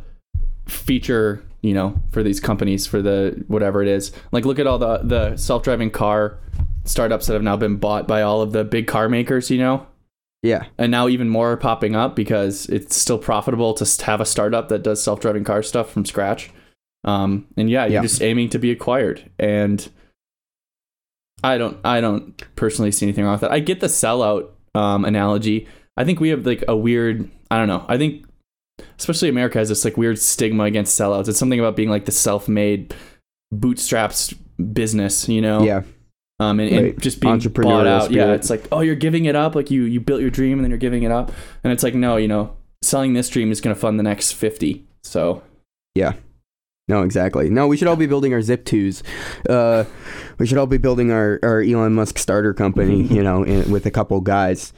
feature, you know, for these companies for the whatever it is. Like look at all the the self-driving car startups that have now been bought by all of the big car makers, you know. yeah. And now even more are popping up because it's still profitable to have a startup that does self-driving car stuff from scratch. Um, and yeah, you're Yeah. just aiming to be acquired. And I don't, I don't personally see anything wrong with that. I get the sellout um, analogy. I think we have like a weird, I don't know. I think especially America has this like weird stigma against sellouts. It's something about being like the self-made bootstraps business, you know? Yeah. um, and, and just being bought out. Yeah, it's like, oh, you're giving it up. Like you you built your dream and then you're giving it up. And it's like, no, you know, selling this dream is going to fund the next fifty. So No, exactly. No, we should all be building our Zip2s. Uh, we should all be building our, our Elon Musk starter company, you know, in, with a couple guys.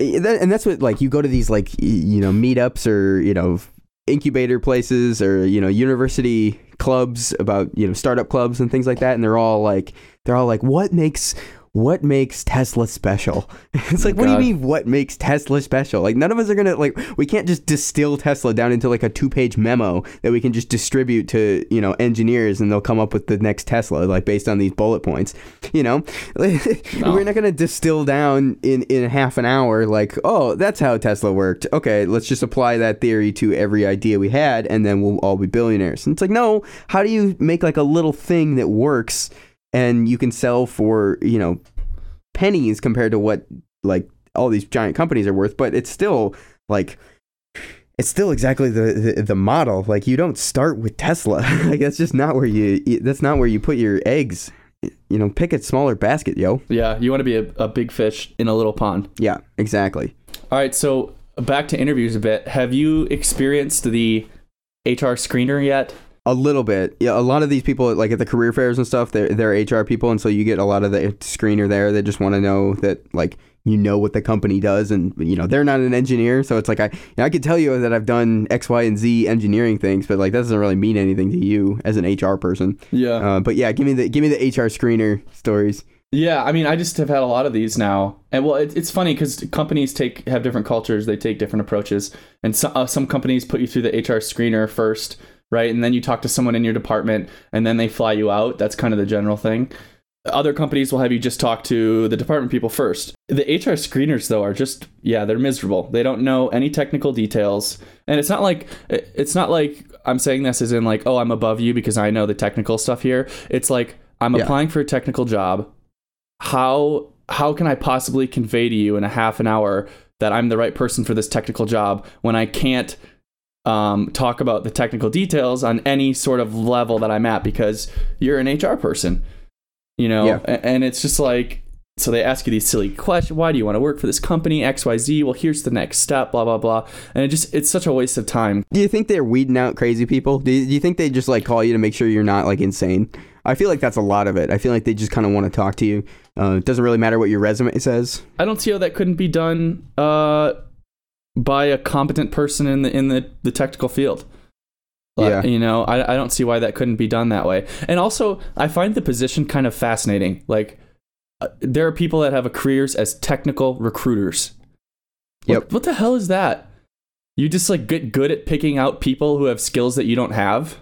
And that's what like you go to these like you know meetups or you know incubator places or you know university clubs about you know startup clubs and things like that, and they're all like they're all like what makes what makes Tesla special? It's oh like, what do you mean, what makes Tesla special? Like, none of us are gonna like, we can't just distill Tesla down into like a two-page memo that we can just distribute to you know engineers and they'll come up with the next Tesla like based on these bullet points. You know, we're not gonna distill down in in half an hour like, oh, that's how Tesla worked. Okay, let's just apply that theory to every idea we had, and then we'll all be billionaires. And it's like, no, how do you make like a little thing that works and you can sell for you know pennies compared to what like all these giant companies are worth, but it's still like it's still exactly the, the the model. Like you don't start with Tesla. like that's just not where you that's not where you put your eggs. You know, pick a smaller basket, yo. Yeah, you want to be a, a big fish in a little pond. Yeah, exactly. All right, so back to interviews a bit. Have you experienced the HR screener yet? A little bit. Yeah, a lot of these people like at the career fairs and stuff, they're they're HR people and so you get a lot of the screener there. They just want to know that like you know what the company does and you know they're not an engineer so it's like i you know, i could tell you that i've done x y and z engineering things but like that doesn't really mean anything to you as an hr person Yeah. uh, but yeah give me the give me the hr screener stories Yeah, I mean, I just have had a lot of these now, and well, it, it's funny because companies take have different cultures, they take different approaches, and so, uh, some companies put you through the HR screener first, right, and then you talk to someone in your department, and then they fly you out. That's kind of the general thing. Other companies will have you just talk to the department people first. The HR screeners, though, are just yeah, they're miserable. They don't know any technical details, and it's not like it's not like I'm saying this as in like oh I'm above you because I know the technical stuff here. It's like I'm Yeah. applying for a technical job how how can I possibly convey to you in a half an hour that I'm the right person for this technical job when I can't um, talk about the technical details on any sort of level that I'm at because you're an HR person, you know, Yeah. And it's just like so they ask you these silly questions. Why do you want to work for this company? X Y Z. Well, here's the next step. Blah blah blah. And it just it's such a waste of time. do you think they're weeding out crazy people do you, do you think they just like call you to make sure you're not like insane i feel like that's a lot of it i feel like they just kind of want to talk to you uh, it doesn't really matter what your resume says I don't see how that couldn't be done uh, by a competent person in the in the, the technical field. Yeah. you know, I, I don't see why that couldn't be done that way. And also, I find the position kind of fascinating. Like, uh, there are people that have a careers as technical recruiters. What, Yep. What the hell is that? You just like get good at picking out people who have skills that you don't have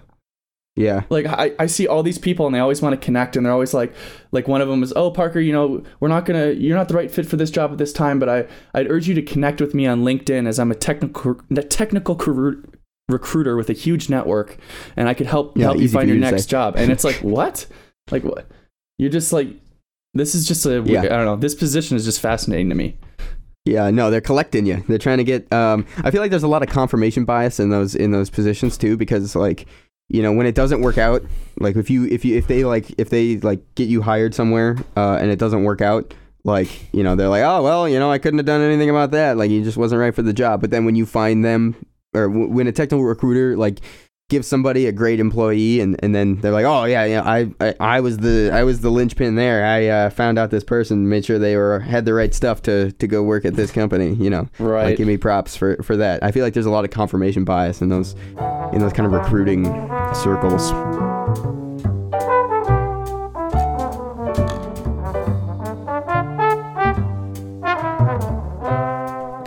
yeah like I, I see all these people and they always want to connect and they're always like like one of them is oh parker you know we're not gonna you're not the right fit for this job at this time but i i'd urge you to connect with me on linkedin as i'm a technical a technical career recruiter with a huge network and i could help Yeah, help you find your to next say. job and it's like what like what you're just like this is just a Yeah. i don't know this position is just fascinating to me Yeah, no, they're collecting you. They're trying to get. Um, I feel like there's a lot of confirmation bias in those in those positions too, because like, you know, when it doesn't work out, like if you if you if they like if they like get you hired somewhere uh, and it doesn't work out, like you know they're like, oh well, you know, I couldn't have done anything about that. Like you just wasn't right for the job. But then when you find them, or w- when a technical recruiter like gives somebody a great employee and, and then they're like oh yeah yeah I, I I was the I was the linchpin there. I uh, found out this person made sure they were had the right stuff to to go work at this company you know? Right. like give me props for for that. I feel like there's a lot of confirmation bias in those in those kind of recruiting circles.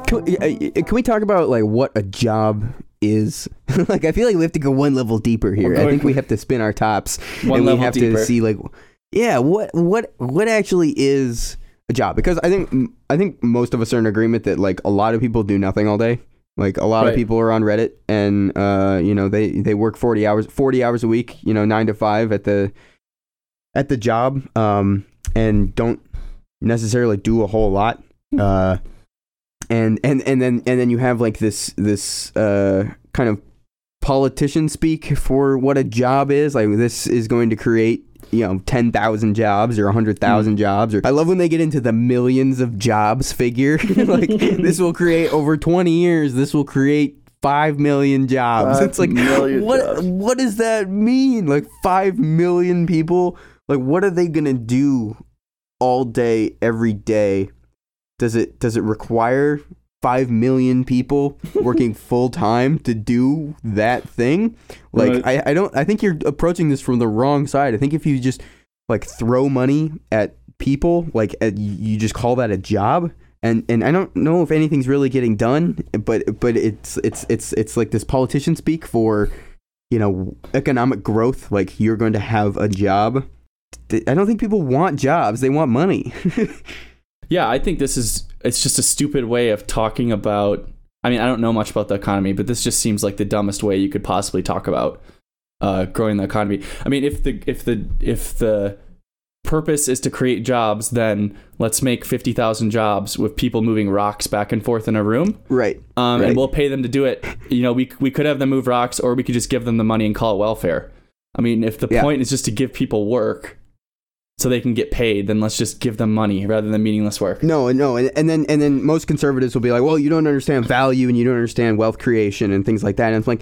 Can we, uh, can we talk about like what a job is? like I feel like we have to go one level deeper here. I think we have to spin our tops One and we have deeper. to see like yeah, what what what actually is a job? Because I think I think most of us are in agreement that like a lot of people do nothing all day. Like a lot Right. of people are on Reddit and uh you know they they work 40 hours 40 hours a week, you know, 9 to 5 at the at the job um and don't necessarily do a whole lot. Uh and and and then and then you have like this this uh kind of politician speak for what a job is. Like this is going to create you know 10,000 jobs or 100,000 jobs or I love when they get into the millions of jobs figure. Like this will create over 20 years this will create 5 million jobs. Five it's like what jobs. what does that mean? Like 5 million people like what are they going to do all day every day does it does it require five million people working full time to do that thing? Like Right. I, I don't I think you're approaching this from the wrong side. I think if you just like throw money at people like uh, you just call that a job and and I don't know if anything's really getting done but but it's it's it's it's like this politician speak for you know economic growth like you're going to have a job I don't think people want jobs they want money Yeah, I think this is it's just a stupid way of talking about I mean, I don't know much about the economy, but this just seems like the dumbest way you could possibly talk about uh, growing the economy. I mean, if the if the if the purpose is to create jobs, then let's make fifty thousand jobs with people moving rocks back and forth in a room, right um, Right. and we'll pay them to do it. You know, we we could have them move rocks, or we could just give them the money and call it welfare. I mean, if the Yeah. point is just to give people work so they can get paid, then let's just give them money rather than meaningless work. No, no, and, and then and then most conservatives will be like, "Well, you don't understand value and you don't understand wealth creation and things like that." And it's like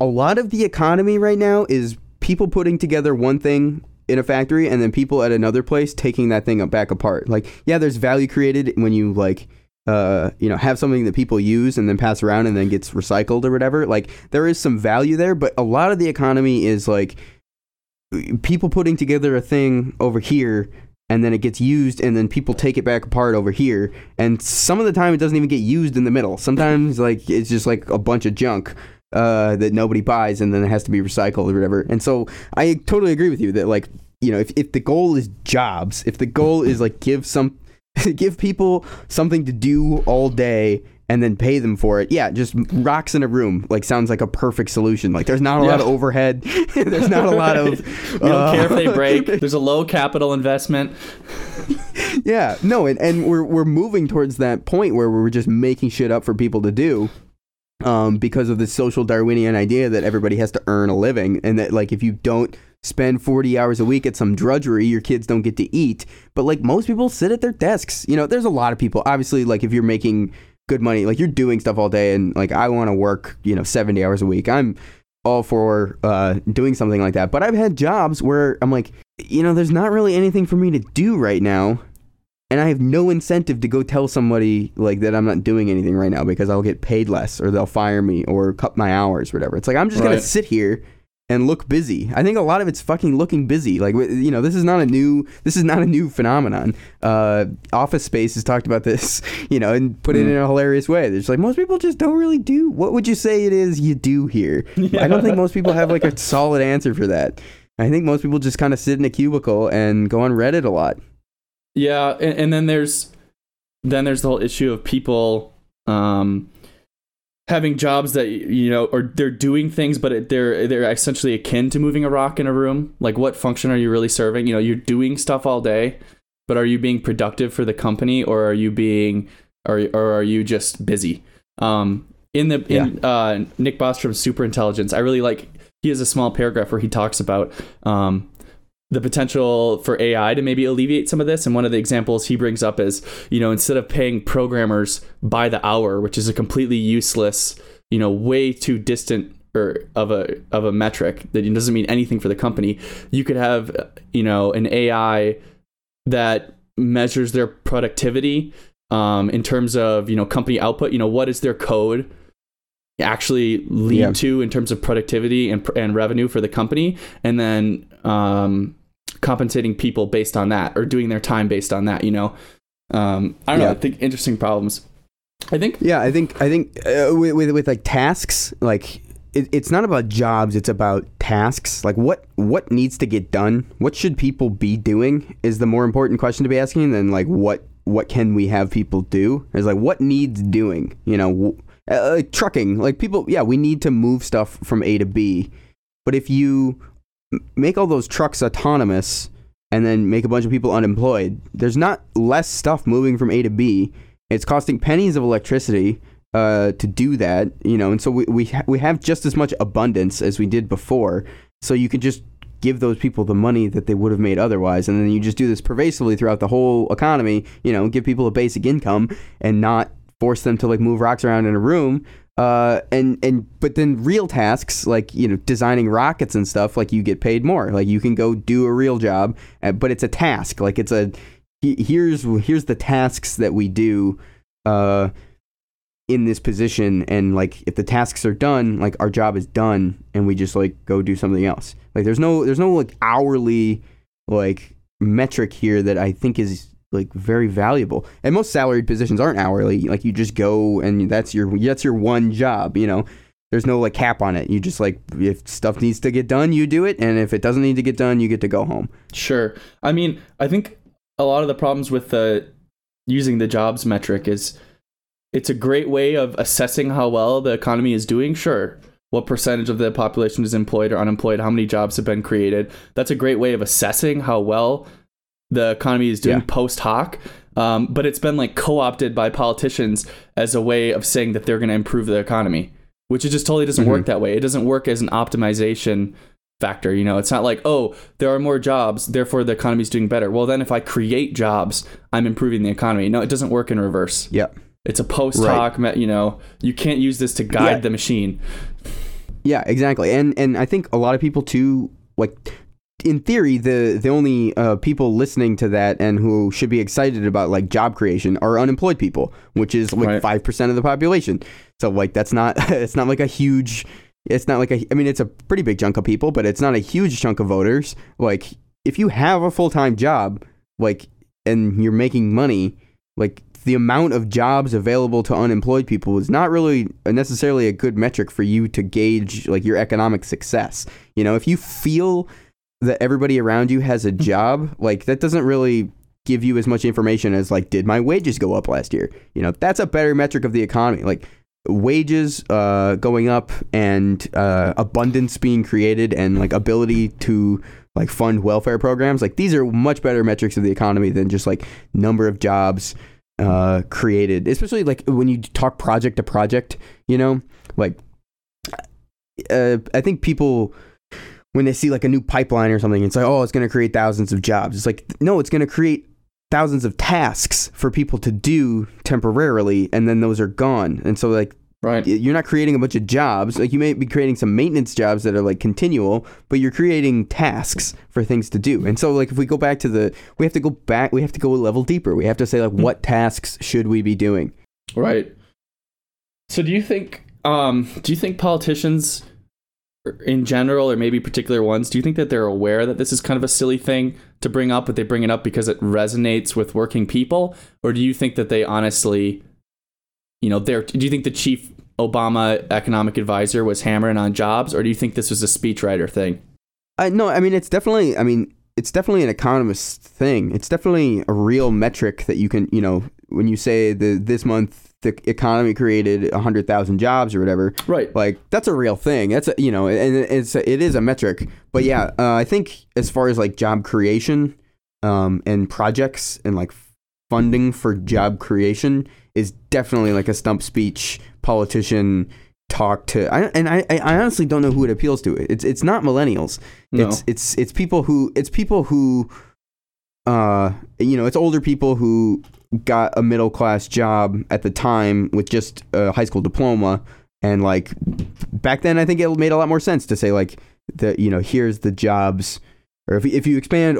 a lot of the economy right now is people putting together one thing in a factory and then people at another place taking that thing back apart. Like, yeah, there's value created when you like uh, you know, have something that people use and then pass around and then gets recycled or whatever. Like, there is some value there, but a lot of the economy is like people putting together a thing over here and then it gets used and then people take it back apart over here. And some of the time it doesn't even get used in the middle. Sometimes like it's just like a bunch of junk uh, that nobody buys and then it has to be recycled or whatever. And so i totally agree with you that like you know if, if the goal is jobs if the goal is like give some give people something to do all day and then pay them for it. Yeah, just rocks in a room like sounds like a perfect solution. Like there's not a lot of overhead. there's not a lot of We don't uh, care if they break. There's a low capital investment. yeah, no, and, and we're we're moving towards that point where we're just making shit up for people to do. Um, because of the social Darwinian idea that everybody has to earn a living, and that like if you don't spend 40 hours a week at some drudgery, your kids don't get to eat. But like most people sit at their desks. You know, there's a lot of people. Obviously, like if you're making good money, like you're doing stuff all day, and like I want to work, you know, 70 hours a week. I'm all for uh, doing something like that. But I've had jobs where I'm like, you know, there's not really anything for me to do right now and I have no incentive to go tell somebody like that I'm not doing anything right now because I'll get paid less or they'll fire me or cut my hours or whatever. It's like I'm just gonna sit here and look busy. I think a lot of it's fucking looking busy. Like you know, this is not a new this is not a new phenomenon. Uh, Office Space has talked about this, you know, and put it in a hilarious way. There's like most people just don't really do. What would you say it is you do here? I don't think most people have like a solid answer for that. I think most people just kind of sit in a cubicle and go on Reddit a lot. Yeah, and, and then there's then there's the whole issue of people um, having jobs that you know, or they're doing things, but they're they're essentially akin to moving a rock in a room. Like, what function are you really serving? You know, you're doing stuff all day, but are you being productive for the company, or are you being, or or are you just busy? Um, in the in uh, Nick Bostrom's Superintelligence, I really like. He has a small paragraph where he talks about um, the potential for AI to maybe alleviate some of this. And one of the examples he brings up is, you know, instead of paying programmers by the hour, which is a completely useless, you know, way too distant or of a of a metric that doesn't mean anything for the company, you could have, you know, an AI that measures their productivity um, in terms of you know company output. You know, what is their code actually lead Yeah. to in terms of productivity and and revenue for the company, and then um, compensating people based on that or doing their time based on that. You know, um, I don't know. I think interesting problems. I think Yeah, I think I think uh, with, with with like tasks, like it, it's not about jobs; it's about tasks. Like what what needs to get done? What should people be doing? Is the more important question to be asking than like what what can we have people do? Is like what needs doing? You know, uh, like trucking. Like people, yeah, we need to move stuff from A to B, but if you make all those trucks autonomous and then make a bunch of people unemployed, there's not less stuff moving from A to B. It's costing pennies of electricity uh, to do that, you know, and so we we, ha- we have just as much abundance as we did before. So you can just give those people the money that they would have made otherwise, and then you just do this pervasively throughout the whole economy. You know, give people a basic income and not force them to like move rocks around in a room. Uh, and and but then real tasks like you know designing rockets and stuff like you get paid more. Like you can go do a real job, uh, but it's a task. Like it's a here's here's the tasks that we do uh in this position and like if the tasks are done like our job is done and we just like go do something else like there's no there's no like hourly like metric here that I think is like very valuable. And most salaried positions aren't hourly. Like you just go and that's your that's your one job. You know, there's no like cap on it. You just like if stuff needs to get done, you do it, and if it doesn't need to get done, you get to go home. Sure. I mean, I think a lot of the problems with the using the jobs metric is it's a great way of assessing how well the economy is doing. Sure. What percentage of the population is employed or unemployed? How many jobs have been created? That's a great way of assessing how well the economy is doing Yeah. post hoc. Um, but it's been like co opted by politicians as a way of saying that they're going to improve the economy, which it just totally doesn't work that way. It doesn't work as an optimization factor. You know, it's not like, oh, there are more jobs, therefore the economy's doing better. Well, then if I create jobs, I'm improving the economy. No, it doesn't work in reverse. Yep. It's a post hoc, me you know, you can't use this to guide Yeah. the machine. Yeah, exactly. And and I think a lot of people too like in theory the the only uh, people listening to that and who should be excited about like job creation are unemployed people, which is like Right. 5% of the population. So like that's not it's not like a huge it's not like a I mean it's a pretty big chunk of people, but it's not a huge chunk of voters. Like if you have a full-time job like and you're making money, like the amount of jobs available to unemployed people is not really necessarily a good metric for you to gauge like your economic success. You know, if you feel that everybody around you has a job, like that doesn't really give you as much information as like did my wages go up last year? You know, that's a better metric of the economy. Like wages uh, going up and uh, abundance being created and like ability to like fund welfare programs like these are much better metrics of the economy than just like number of jobs uh, created especially like when you talk project to project you know like uh, i think people when they see like a new pipeline or something it's like oh it's going to create thousands of jobs it's like no it's going to create thousands of tasks for people to do temporarily and then those are gone and so like Right. you're not creating a bunch of jobs. Like you may be creating some maintenance jobs that are like continual, but you're creating tasks for things to do. And so like if we go back to the we have to go back we have to go a level deeper. We have to say like what tasks should we be doing? Right. So do you think um do you think politicians in general or maybe particular ones do you think that they're aware that this is kind of a silly thing to bring up but they bring it up because it resonates with working people or do you think that they honestly you know they're do you think the chief Obama economic advisor was hammering on jobs or do you think this was a speechwriter thing? I no, I mean it's definitely I mean it's definitely an economist thing. It's definitely a real metric that you can, you know, when you say the this month the economy created 100,000 jobs or whatever. Right. like that's a real thing that's a, you know and it's it is a metric but yeah uh, i think as far as like job creation um and projects and like funding for job creation is definitely like a stump speech politician talk to I, and I, I honestly don't know who it appeals to it's it's not millennials No. it's it's it's people who it's people who uh you know it's older people who got a middle class job at the time with just a high school diploma. And like back then i think it made a lot more sense to say like the you know here's the jobs. Or if, if you expand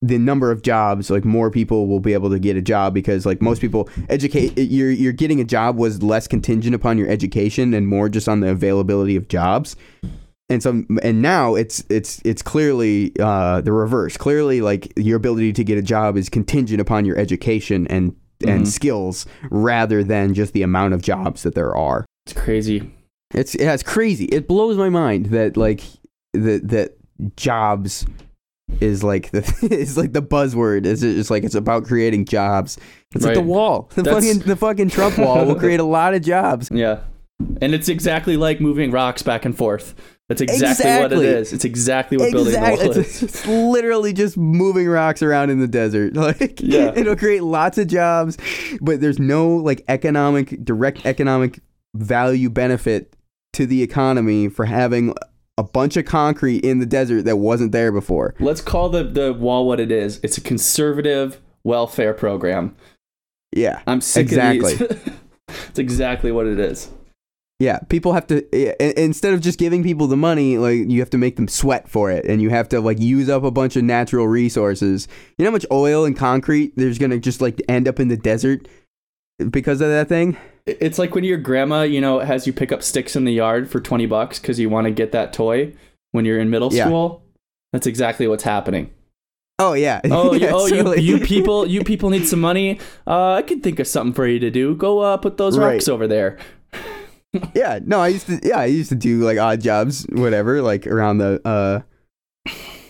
the number of jobs like more people will be able to get a job because like most people educate eh, you're you're getting a job was less contingent upon your education and more just on the availability of jobs and so and now it's it's it's clearly uh, the reverse. Clearly, like your ability to get a job is contingent upon your education and and skills rather than just the amount of jobs that there are. It's crazy. It's yeah, it's crazy. It blows my mind that like that that jobs is like the is like the buzzword. Is it's like it's about creating jobs. It's like the wall. The That's- fucking the fucking Trump wall will create a lot of jobs. Yeah. And it's exactly like moving rocks back and forth. That's exactly, what it Exactly. is. It's exactly what building a wall Exactly. is. It's, it's literally just moving rocks around in the desert. Like Yeah. it'll create lots of jobs, but there's no like economic direct economic value benefit to the economy for having a bunch of concrete in the desert that wasn't there before. Let's call the, the wall what it is. It's a conservative welfare program. Yeah. I'm sick Exactly. of these. it's exactly what it is. Yeah, people have to instead of just giving people the money, like you have to make them sweat for it, and you have to like use up a bunch of natural resources. You know how much oil and concrete there's gonna just like end up in the desert because of that thing? It's like when your grandma, you know, has you pick up sticks in the yard for 20 bucks because you want to get that toy when you're in middle Yeah. school. That's exactly what's happening. Oh yeah. Oh, you, Yeah, oh, you, totally. you people, you people need some money. Uh, I could think of something for you to do. Go uh, put those Right. rocks over there. Yeah, no, I used to. Yeah, I used to do like odd jobs, whatever, like around the. uh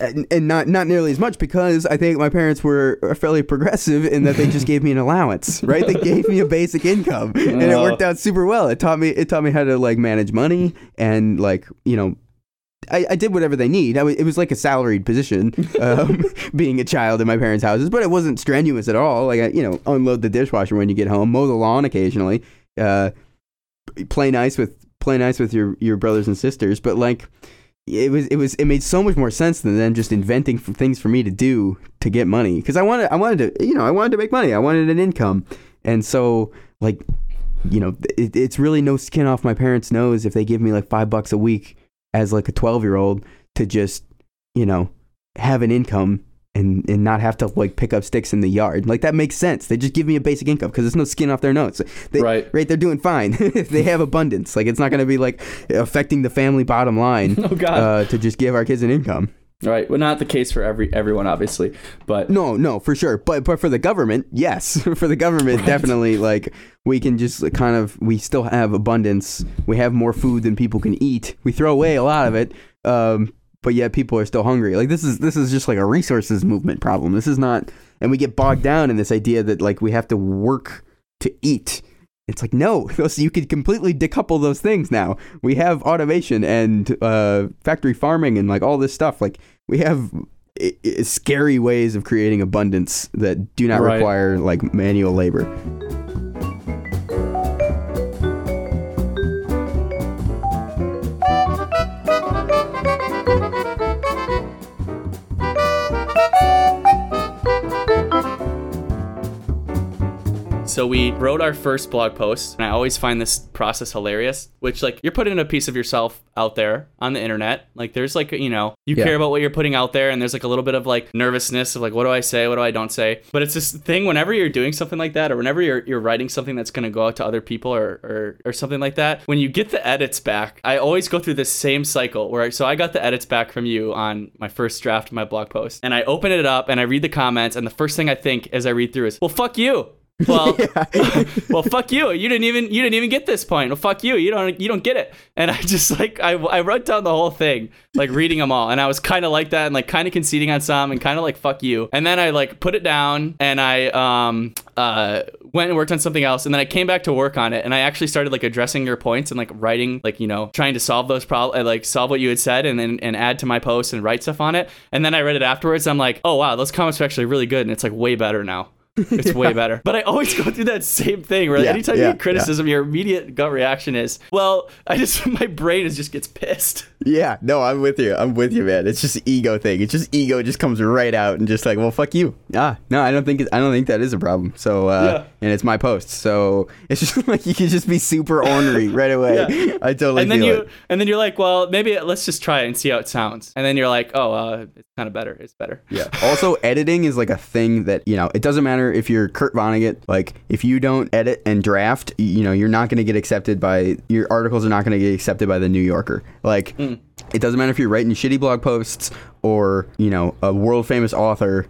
and, and not not nearly as much because I think my parents were fairly progressive in that they just gave me an allowance, right? They gave me a basic income, and it Oh. worked out super well. It taught me it taught me how to like manage money and like you know. I, I did whatever they need. I it was like a salaried position, um, being a child in my parents' houses, but it wasn't strenuous at all. Like I, you know, unload the dishwasher when you get home, mow the lawn occasionally, uh, play nice with play nice with your your brothers and sisters but like it was it was it made so much more sense than them just inventing things for me to do to get money. Because i wanted i wanted to you know i wanted to make money. I wanted an income. And so like you know it, it's really no skin off my parents nose if they give me like five bucks a week as like a 12 year old to just you know have an income and, and not have to like pick up sticks in the yard. Like that makes sense. They just give me a basic income because there's no skin off their nose. They, Right. right they're doing fine. They have abundance. Like it's not going to be like affecting the family bottom line Oh God. uh, to just give our kids an income. Right. Well, not the case for every everyone, obviously, but no no for sure. But but for the government yes. For the government definitely like we can just kind of we still have abundance. We have more food than people can eat. We throw away a lot of it. Um but yet people are still hungry. Like this is this is just like a resources movement problem. This is not and we get bogged down in this idea that like we have to work to eat. It's like no those, you could completely decouple those things now. We have automation and uh, factory farming and like all this stuff. Like we have i- i- scary ways of creating abundance that do not Right. require like manual labor So we wrote our first blog post, and I always find this process hilarious. Which, like, you're putting a piece of yourself out there on the internet. Like, there's like, you know, you Yeah. care about what you're putting out there, and there's like a little bit of like nervousness of like, what do I say, what do I don't say. But it's this thing whenever you're doing something like that, or whenever you're you're writing something that's gonna go out to other people, or or, or something like that. When you get the edits back, I always go through this same cycle where so I got the edits back from you on my first draft of my blog post, and I open it up and I read the comments, and the first thing I think as I read through is, well, fuck you. Well, well, fuck you. You didn't even you didn't even get this point. Well, fuck you. You don't you don't get it. And I just like I, I wrote down the whole thing, like reading them all, and I was kind of like that, and like kind of conceding on some, and kind of like fuck you. And then I like put it down, and I um uh went and worked on something else, and then I came back to work on it, and I actually started like addressing your points and like writing like you know trying to solve those problems, like solve what you had said, and then and add to my post and write stuff on it. And then I read it afterwards. I'm like, oh wow, those comments are actually really good, and it's like way better now. It's way better. But I always go through that same thing where Yeah, anytime yeah, you get criticism, your immediate gut reaction is, well, I just my brain is just gets pissed. yeah no i'm with you i'm with you man it's just ego thing it's just ego just comes right out and just like well fuck you ah no i don't think i don't think that is a problem so uh Yeah. and it's my post so it's just like you can just be super ornery right away Yeah. i totally and then you it. and then you're like, well, maybe let's just try it and see how it sounds. And then you're like, oh, uh, it's kind of better. It's better. Yeah. Also, editing is like a thing that you know. It doesn't matter if you're Kurt Vonnegut. Like, if you don't edit and draft, you know, you're not going to get accepted by your articles are not going to get accepted by the New Yorker. Like, it doesn't matter if you're writing shitty blog posts or you know a world famous author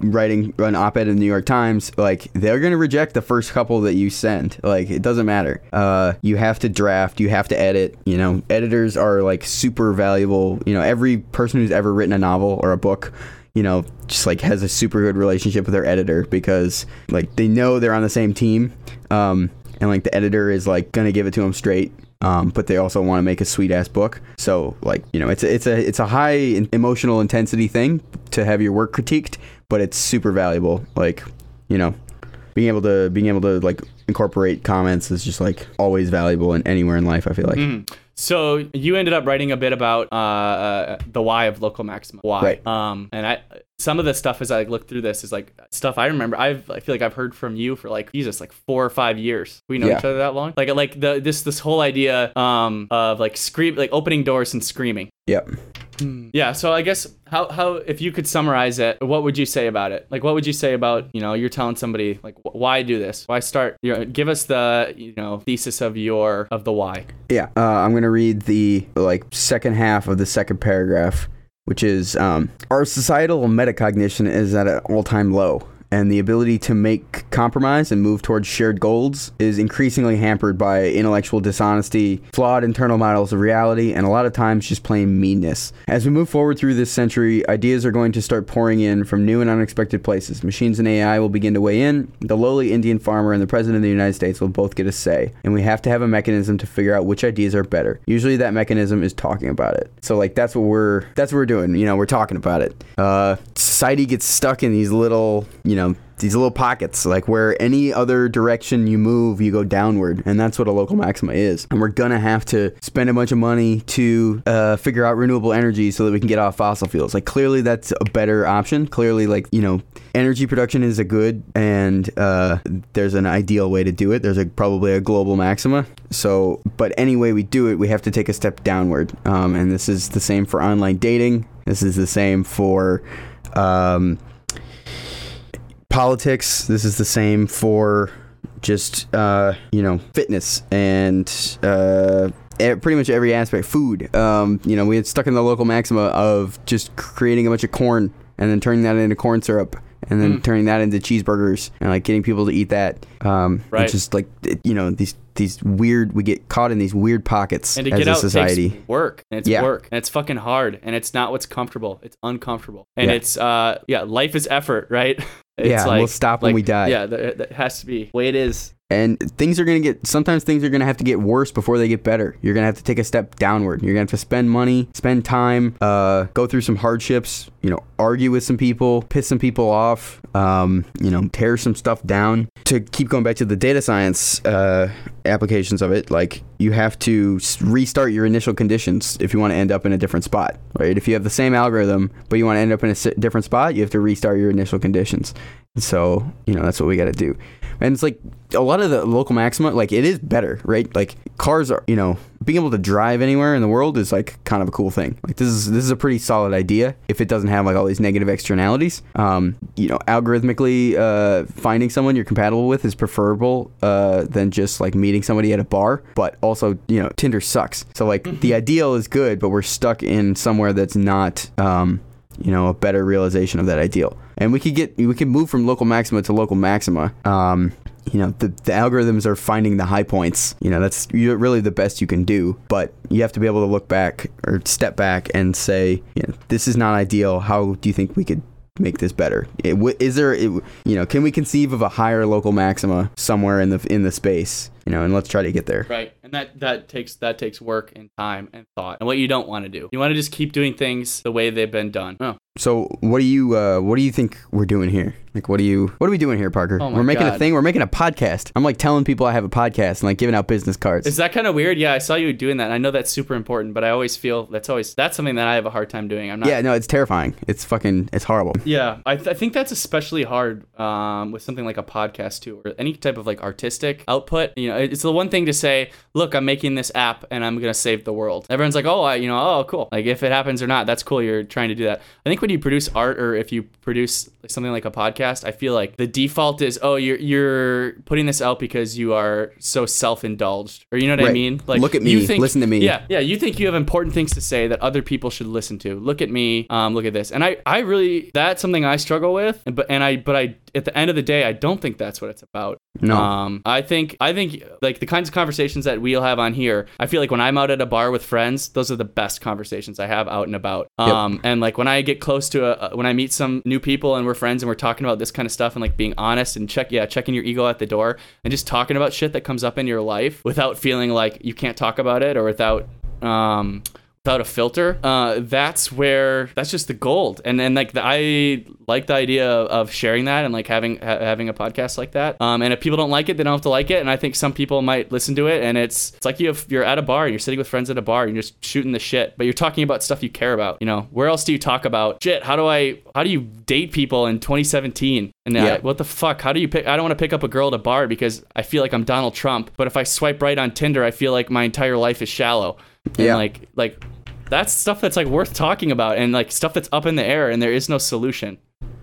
writing an op-ed in the New York Times. Like, they're going to reject the first couple that you send. Like, it doesn't matter. Uh, you have to draft. You have to edit. You know, editors are like super valuable. You know, every person who's ever written a novel or a book you know, just like has a super good relationship with their editor because like they know they're on the same team. Um, and like the editor is like gonna give it to them straight. Um, but they also want to make a sweet ass book. So like you know, it's a, it's a it's a high in- emotional intensity thing to have your work critiqued, but it's super valuable. Like you know, being able to being able to like incorporate comments is just like always valuable in anywhere in life. I feel like. So you ended up writing a bit about uh, uh, the why of local maxima. Why? Right. Um, and I some of the stuff as I like, looked through this is like stuff I remember. I've I feel like I've heard from you for like Jesus like four or five years. We know Yeah. each other that long. Like like the this this whole idea um of like scream like opening doors and screaming. Yep. Yeah. So I guess how how if you could summarize it, what would you say about it? Like what would you say about you know you're telling somebody like wh- why do this? Why start? You know, give us the you know thesis of your of the why. Yeah, uh, I'm gonna read the like second half of the second paragraph which is um, our societal metacognition is at an all-time low. And the ability to make compromise and move towards shared goals is increasingly hampered by intellectual dishonesty, flawed internal models of reality, and a lot of times just plain meanness. As we move forward through this century, ideas are going to start pouring in from new and unexpected places. Machines and AI will begin to weigh in. The lowly Indian farmer and the President of the United States will both get a say. And we have to have a mechanism to figure out which ideas are better. Usually that mechanism is talking about it. So like that's what we're that's what we're doing. You know, we're talking about it. Uh, society gets stuck in these little, you know, these little pockets, like where any other direction you move, you go downward, and that's what a local maxima is. And we're gonna have to spend a bunch of money to uh, figure out renewable energy so that we can get off fossil fuels. Like clearly, that's a better option. Clearly, like you know, energy production is a good, and uh, there's an ideal way to do it. There's a probably a global maxima. So, but any way we do it, we have to take a step downward. Um, and this is the same for online dating. This is the same for. Um, politics. This is the same for just uh, you know fitness and uh, pretty much every aspect. Food. Um, you know, we had stuck in the local maxima of just creating a bunch of corn and then turning that into corn syrup. And then turning that into cheeseburgers and like getting people to eat that, um, Right. Just like you know these these weird. We get caught in these weird pockets And to as get a out society. takes work, and it's Yeah. work, and it's fucking hard, and it's not what's comfortable. It's uncomfortable, and Yeah. it's uh, yeah, life is effort, right? It's Yeah, we'll stop when we die. Yeah, that, that has to be the way it is. And things are going to get sometimes things are going to have to get worse before they get better. You're going to have to take a step downward. You're going to have to spend money spend time uh, go through some hardships you know argue with some people piss some people off um, you know tear some stuff down to keep going back to the data science uh, applications of it. Like you have to restart your initial conditions if you want to end up in a different spot right? If you have the same algorithm but you want to end up in a different spot you have to restart your initial conditions. So you know that's what we got to do and it's like a lot of the local maxima like it is better right? Like cars are you know being able to drive anywhere in the world is like kind of a cool thing. Like this is this is a pretty solid idea if it doesn't have like all these negative externalities. Um you know algorithmically uh finding someone you're compatible with is preferable uh than just like meeting somebody at a bar. But also you know tinder sucks. So like the ideal is good but we're stuck in somewhere that's not um you know a better realization of that ideal. And we could get we could move from local maxima to local maxima. Um you know the, the algorithms are finding the high points. You know that's really the best you can do but you have to be able to look back or step back and say you know, this is not ideal. How do you think we could make this better? It, is there it, you know can we conceive of a higher local maxima somewhere in the in the space? You know and let's try to get there. Right, and that that takes that takes work and time and thought, and what you don't want to do. You want to just keep doing things the way they've been done. Oh, So what do you uh, what do you think we're doing here? Like what do you what are we doing here, Parker? Oh we're making a thing. We're making a podcast. I'm like telling people I have a podcast and like giving out business cards. is that kind of weird? Yeah, I saw you doing that. I know that's super important, but I always feel that's always that's something that I have a hard time doing. I'm not. yeah, no, it's terrifying. It's fucking it's horrible. Yeah, I, th- I think that's especially hard um, with something like a podcast too, or any type of like artistic output. You know, it's the one thing to say, "Look, I'm making this app and I'm gonna save the world." Everyone's like, "Oh, I, you know, oh, cool." Like if it happens or not, that's cool. You're trying to do that. I think when you produce art or if you produce something like a podcast, I feel like the default is, "Oh, you're you're putting this out because you are so self-indulged," or you know what I mean? Like Look at me, you think- listen to me. Yeah, yeah, you think you have important things to say that other people should listen to. Look at me. Um, look at this. And I, I really, that's something I struggle with. And, but and I, but I, at the end of the day, I don't think that's what it's about. No. Um, I think, I think like the kinds of conversations that we'll have on here. I feel like when I'm out at a bar with friends, those are the best conversations I have out and about. Um, and like when I get close to a, when I meet some new people and we're friends and we're talking about this kind of stuff and like being honest and check, yeah, checking your ego at the door and just talking about shit that comes up in your life without feeling like you can't talk about it or without um without a filter uh that's where that's just the gold. And then like the, i like the idea of, of sharing that and like having ha- having a podcast like that. Um and if people don't like it they don't have to like it. And i think some people might listen to it. And it's it's like you have you're at a bar and you're sitting with friends at a bar and you're just shooting the shit but you're talking about stuff you care about you know? Where else do you talk about shit how do i how do you date people in 2017 and Yeah. I, what the fuck? How do you pick i don't want to pick up a girl at a bar because i feel like i'm donald trump but if i swipe right on tinder i feel like my entire life is shallow. And Yeah. like like that's stuff that's like worth talking about and like stuff that's up in the air and there is no solution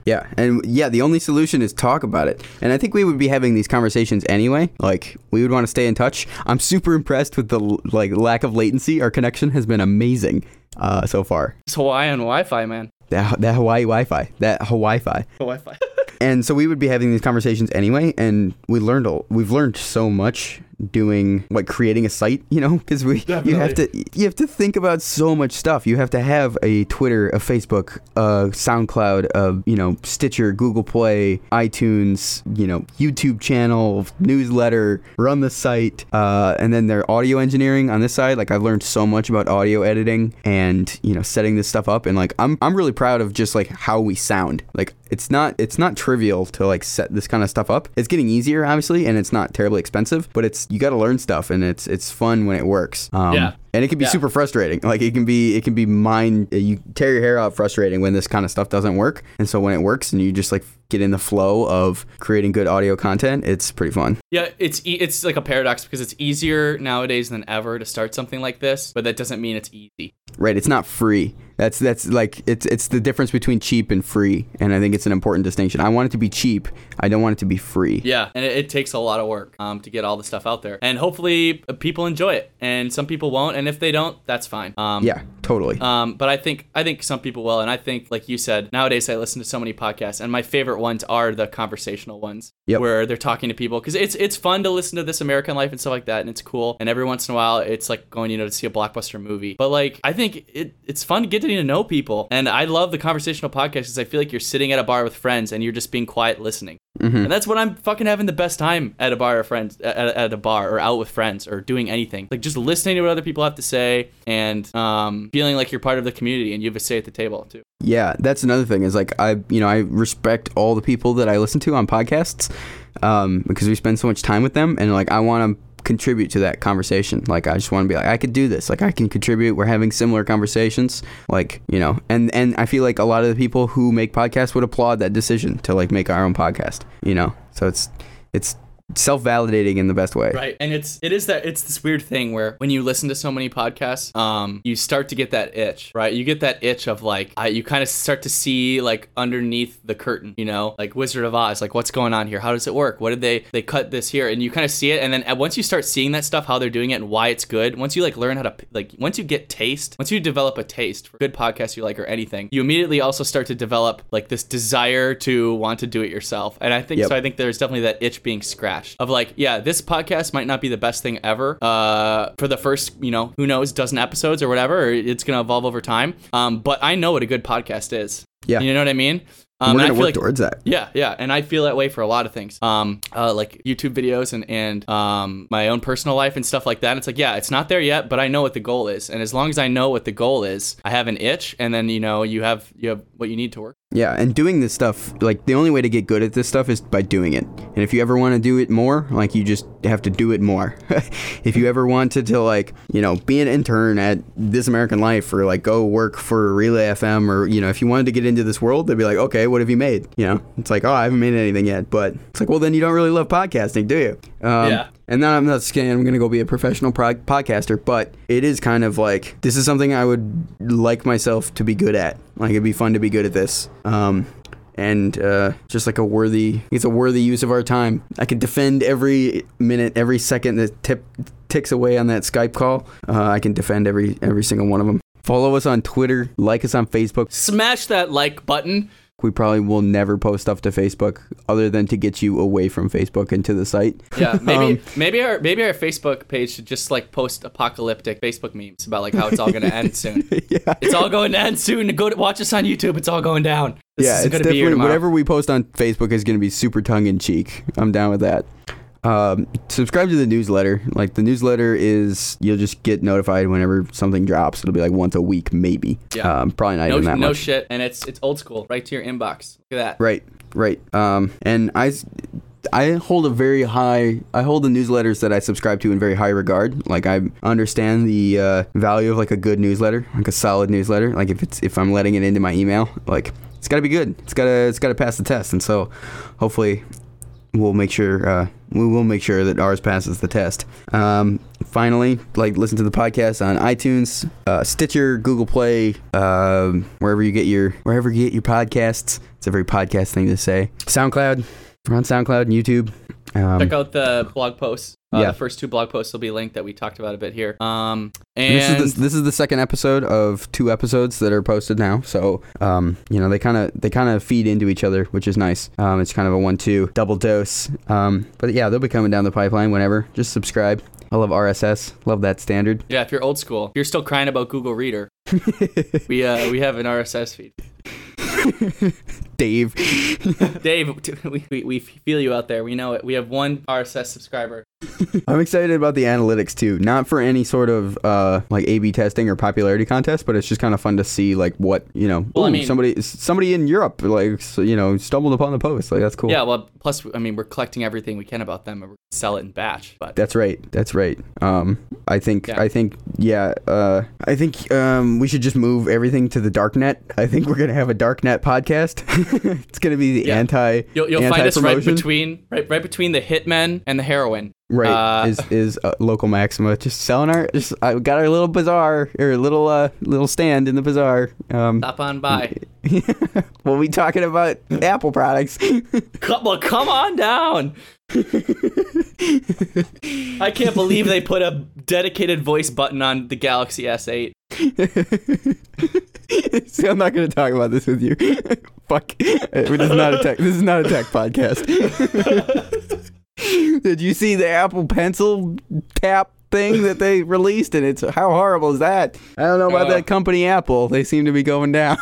Yeah, and yeah, the only solution is talk about it. And I think we would be having these conversations anyway. Like we would want to stay in touch. I'm super impressed with the like lack of latency. Our connection has been amazing uh, so far. It's Hawaiian Wi-Fi, man. That that Hawaii Wi-Fi, that Hawaii-Fi. Wi-Fi. And so we would be having these conversations anyway, and we learned we've learned so much doing like creating a site, you know, because we you have to you have to think about so much stuff. You have to have a Twitter, a Facebook, a SoundCloud, a you know Stitcher, Google Play, iTunes, you know YouTube channel, newsletter, run the site, uh, and then their audio engineering on this side. Like I've learned so much about audio editing and you know setting this stuff up, and like I'm I'm really proud of just like how we sound. Like it's not it's not trivial to like set this kind of stuff up. It's getting easier, obviously, and it's not terribly expensive, but it's you got to learn stuff, and it's it's fun when it works. Um, Yeah. and it can be Yeah. super frustrating. Like it can be it can be mind you tear your hair out frustrating when this kind of stuff doesn't work. And so when it works and you just like get in the flow of creating good audio content, it's pretty fun. Yeah, it's e- it's like a paradox because it's easier nowadays than ever to start something like this, but that doesn't mean it's easy. Right? It's not free. That's that's like it's it's the difference between cheap and free, and I think it's an important distinction. I want it to be cheap. I don't want it to be free. Yeah, and it, it takes a lot of work um, to get all the stuff out there, and hopefully uh, people enjoy it, and some people won't, and if they don't, that's fine. Um, Yeah, totally. Um, but I think I think some people will, and I think, like you said, nowadays I listen to so many podcasts, and my favorite ones are the conversational ones, Yep. where they're talking to people, because it's it's fun to listen to this American Life and stuff like that, and it's cool. And every once in a while, it's like going, you know, to see a blockbuster movie. But like, I think it it's fun to get to know people, and I love the conversational podcast because I feel like you're sitting at a bar with friends and you're just being quiet listening. And that's when I'm fucking having the best time at a bar or friends at, at a bar or out with friends or doing anything. Like just listening to what other people have to say and um, feeling like you're part of the community and you have a say at the table too. Yeah, that's another thing is like I, you know, I respect all the people that I listen to on podcasts um, because we spend so much time with them, and like I want to contribute to that conversation. Like I just want to be like I could do this. Like I can contribute. We're having similar conversations. Like you know, and and I feel like a lot of the people who make podcasts would applaud that decision to like make our own podcast. You know, so it's it's self-validating in the best way. Right. And it's it is that it's this weird thing where when you listen to so many podcasts, um, you start to get that itch, right? You get that itch of like uh, you kind of start to see like underneath the curtain, you know, like Wizard of Oz, like what's going on here? How does it work? What did they they cut this here? And you kind of see it, and then once you start seeing that stuff, how they're doing it and why it's good, once you like learn how to like once you get taste, once you develop a taste for good podcasts you like or anything, you immediately also start to develop like this desire to want to do it yourself. And I think Yep. so. I think there's definitely that itch being scratched of like, yeah, this podcast might not be the best thing ever uh, for the first, you know, who knows, dozen episodes or whatever. Or it's gonna evolve over time. Um, but I know what a good podcast is. Yeah. you know what I mean. Um, we're gonna work like- towards that. yeah, yeah, and I feel that way for a lot of things. Um, uh, like YouTube videos and and um, my own personal life and stuff like that. It's like, yeah, it's not there yet, but I know what the goal is, and as long as I know what the goal is, I have an itch, and then you know you have you have what you need to work. Yeah, and doing this stuff, like the only way to get good at this stuff is by doing it. And if you ever want to do it more, like you just have to do it more. if you ever wanted to like, you know, be an intern at This American Life or like go work for Relay FM or, you know, if you wanted to get into this world, they'd be like, "Okay, what have you made?" You know, it's like, "Oh, I haven't made anything yet." But it's like, "Well, then you don't really love podcasting, do you?" Um, Yeah. And then I'm not saying I'm gonna go be a professional pro- podcaster, but it is kind of like this is something I would like myself to be good at. Like it'd be fun to be good at this. Um, and uh, just like a worthy, it's a worthy use of our time. I can defend every minute, every second that tip, ticks away on that Skype call. Uh, I can defend every every single one of them. Follow us on Twitter, like us on Facebook. Smash that like button. We probably will never post stuff to Facebook other than to get you away from Facebook and to the site. Yeah, maybe Um, maybe our maybe our Facebook page should just like post apocalyptic Facebook memes about like how it's all gonna end soon. yeah. It's all going to end soon. Go to watch us on YouTube. It's all going down. This yeah, it's gonna be here definitely whatever we post on Facebook is going to be super tongue in cheek. I'm down with that. Um, subscribe to the newsletter. Like the newsletter is, you'll just get notified whenever something drops. It'll be like once a week, maybe. Yeah. Um, probably not No, even that no much. shit, and it's it's old school, right to your inbox. Look at that. Right, right. Um, and I I hold a very high. I hold the newsletters that I subscribe to in very high regard. Like I understand the uh, value of like a good newsletter, like a solid newsletter. Like if it's if I'm letting it into my email, like it's got to be good. It's gotta it's gotta pass the test. And so, hopefully. We'll make sure uh, we will make sure that ours passes the test. Um, finally, like listen to the podcast on iTunes, uh, Stitcher, Google Play, um, wherever you get your wherever you get your podcasts. It's a very podcast thing to say. SoundCloud, we're on SoundCloud and YouTube. Um, Check out the blog posts. Uh, Yeah. The first two blog posts will be linked that we talked about a bit here. Um, And and this is the, this is the second episode of two episodes that are posted now. So um, you know they kind of they kind of feed into each other, which is nice. Um, it's kind of a one-two double dose. Um, but yeah, they'll be coming down the pipeline whenever. Just subscribe. I love RSS. Love that standard. yeah, if you're old school, you're still crying about Google Reader. we uh, we have an RSS feed. Dave. Dave, we, we, we feel you out there. We know it. We have one RSS subscriber. I'm excited about the analytics too. Not for any sort of uh, like A/B testing or popularity contest, but it's just kind of fun to see like what you know. Well, I mean- somebody somebody in Europe like you know stumbled upon the post. Like that's cool. Yeah, well, plus, I mean, we're collecting everything we can about them and we're sell it in batch. But That's right. That's right. Um, I think. Yeah. I think. Yeah. Uh, I think. Um, we should just move everything to the dark net. I think we're gonna have a dark net podcast. it's gonna be the Yeah. anti. you'll, you'll find us right between right right between the hitmen and the heroin. Right. Uh, is is uh, local Maxima just selling our? Just I got our little bazaar or a little uh little stand in the bazaar. Um, Stop on by. we'll be talking about Apple products. Come, well, come on down. I can't believe they put a dedicated voice button on the Galaxy S8. See, I'm not going to talk about this with you. Fuck. This is not a tech. This is not a tech podcast. Did you see the Apple Pencil tap thing that they released? And it's how horrible is that? I don't know about Uh. that company Apple. They seem to be going down.